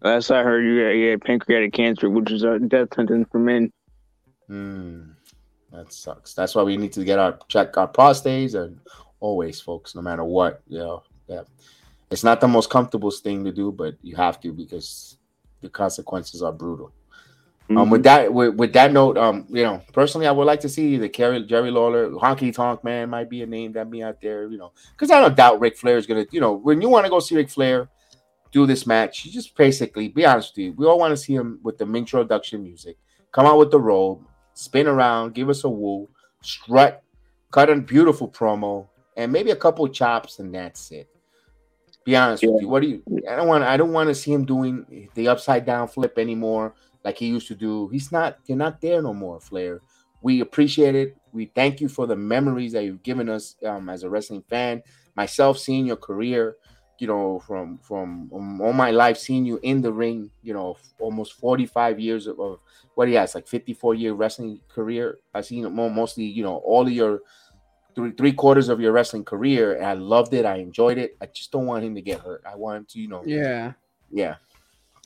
Last I heard, you got, you got pancreatic cancer, which is a death sentence for men.
Hmm. That sucks. That's why we need to get our check our prostates and always, folks, no matter what. You know, yeah. It's not the most comfortable thing to do, but you have to because the consequences are brutal. Mm-hmm. Um, with that, with, with that note, um, you know, personally, I would like to see the Kerry, Jerry Lawler, Honky Tonk Man might be a name that be out there, you know, because I don't doubt Ric Flair is gonna, you know, when you want to go see Ric Flair do this match, you just basically be honest with you. We all want to see him with the introduction music, come out with the robe, spin around, give us a woo, strut, cut a beautiful promo, and maybe a couple chops, and that's it. Be honest yeah. with you. What do you? I don't want. I don't want to see him doing the upside down flip anymore like he used to do. He's not, you're not there no more, Flair. We appreciate it. We thank you for the memories that you've given us um, as a wrestling fan. Myself seeing your career, you know, from from um, all my life, seeing you in the ring, you know, almost 45 years of, of what he has, like 54 year wrestling career. I've seen mostly, you know, all of your three three quarters of your wrestling career. And I loved it. I enjoyed it. I just don't want him to get hurt. I want him to, you know,
yeah,
yeah.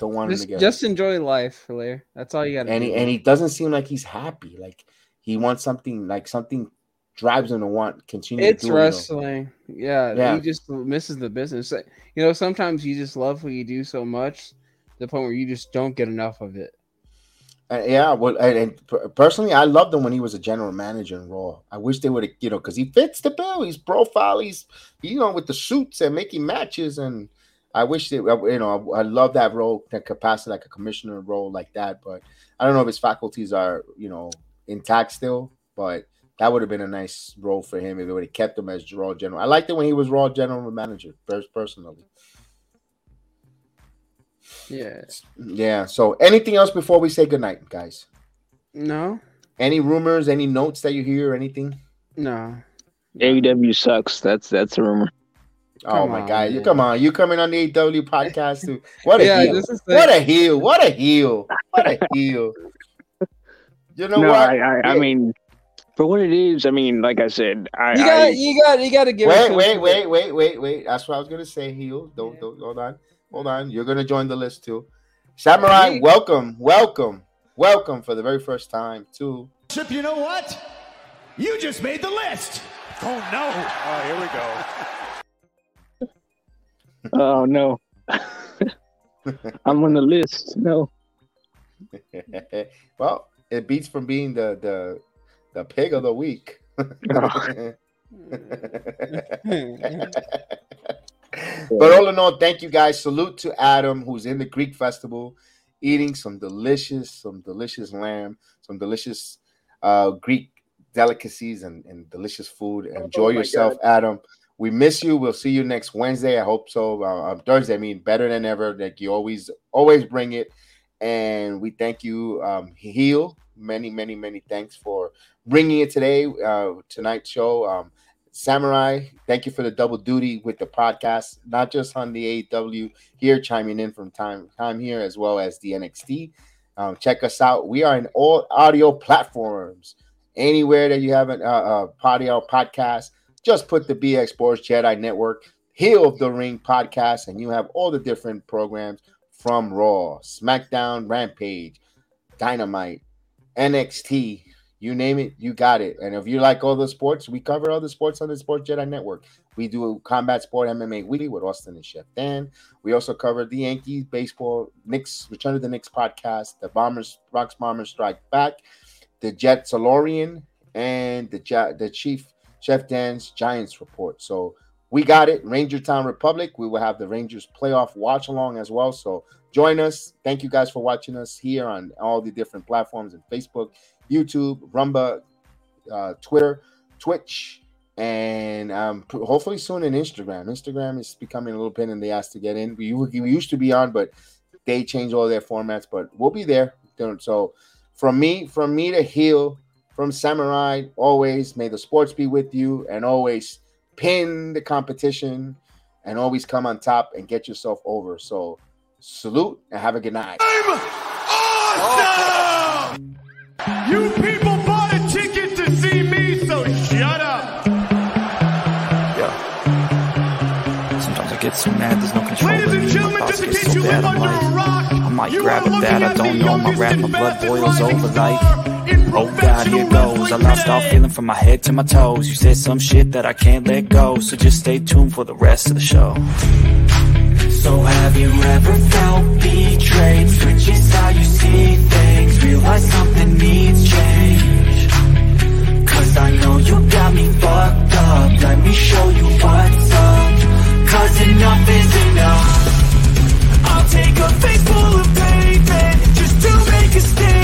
Don't want
just,
him to get
just enjoy life, Flair. That's all you got.
And
do.
he, and he doesn't seem like he's happy. Like he wants something. Like something drives him to want continue.
It's wrestling. Yeah, yeah. He just misses the business. You know, sometimes you just love what you do so much, to the point where you just don't get enough of it.
Uh, yeah, well, and, and, personally, I loved him when he was a general manager in Raw. I wish they would have, you know, because he fits the bill. He's profile. He's, you know, with the suits and making matches and I wish that uh, you know I love that role, that capacity, like a commissioner role like that. But I don't know if his faculties are you know intact still. But that would have been a nice role for him if they would have kept him as Raw general. I liked it when he was Raw general manager, personally.
Yeah.
Yeah. So anything else before we say goodnight, guys?
No.
Any rumors? Any notes that you hear? Anything?
No.
AEW sucks. That's that's a rumor.
Oh my on, god, man. you come on, you coming on the AW podcast too. What a yeah, heel. What a heel. What a heel. What a heel. You know
no,
what?
I, I, I, mean for what it is, I mean, like I said, I,
You
I
got, you got, you got to give. it
Wait, wait, wait, wait, wait, wait. That's what I was gonna say. Heel, don't, don't, hold on, hold on. You're gonna join the list too. Samurai,
Me?
welcome, welcome, welcome for the very first time to
Chip, you know what? You just made the list.
Oh no! Oh, here we go. <laughs>
oh no, <laughs> I'm on the list. No, <laughs>
well, it beats from being the the the pig of the week. <laughs> but all in all, thank you guys. Salute to Adam, who's in the Greek festival, eating some delicious, some delicious lamb, some delicious uh, Greek delicacies and, and delicious food. Enjoy
my
yourself, Adam. We miss you. We'll see you next Wednesday. I hope so. Uh, uh, Thursday, I mean, better than ever. Like you always, always bring it. And we thank you, um, Heel. Many, many, many thanks for bringing it today, uh, tonight's show. Um, Samurai, thank you for the double duty with the podcast, not just on the AEW here, chiming in from time time here, as well as the NXT. Um, check us out. We are in all audio platforms. Anywhere that you have an uh, uh, audio podcast, just put the BX Sports Jedi Network, Heel of the Ring podcast, and you have all the different programs from Raw, SmackDown, Rampage, Dynamite, NXT, you name it, you got it. And if you like all the sports, we cover all the sports on the Sports Jedi Network. We do combat sport MMA weekly with Austin and Chef Dan. We also cover the Yankees, baseball, Knicks, Return of the Knicks podcast, the Bombers, Rocks Bombers Strike Back, the Jet Solorian, and the the Chief Chef Dan's Giants report. So we got it. Ranger Town Republic. We will have the Rangers playoff watch along as well. So join us. Thank you guys for watching us here on all the different platforms and Facebook, YouTube, Rumble, uh, Twitter, Twitch, and um, hopefully soon in Instagram. Instagram is becoming a little pain in the ass to get in. We, we used to be on, but they changed all their formats. But we'll be there. So from me, from me to heel, from Samurai, always may the sports be with you, and always pin the competition, and always come on top and get yourself over. So salute and have a good night.
Awesome! You people so
mad, there's no control.
Ladies and gentlemen, just in
get
case
so
you live
I'm
under a rock,
I might
you
grab
are
a
looking
bat, I
at
don't
the
know. My
youngest
rap, my blood boils
rising
over like.
in
Oh God, here
professional
goes. I lost all feeling from my head to my toes. You said some shit that I can't let go, so just stay tuned for the rest of the show. So have you ever felt betrayed? Switches how you see things. Realize something needs change. Cause I know you got me fucked up. Let me show you what's up. Cause enough is enough. I'll take a face full of pavement just to make a statement.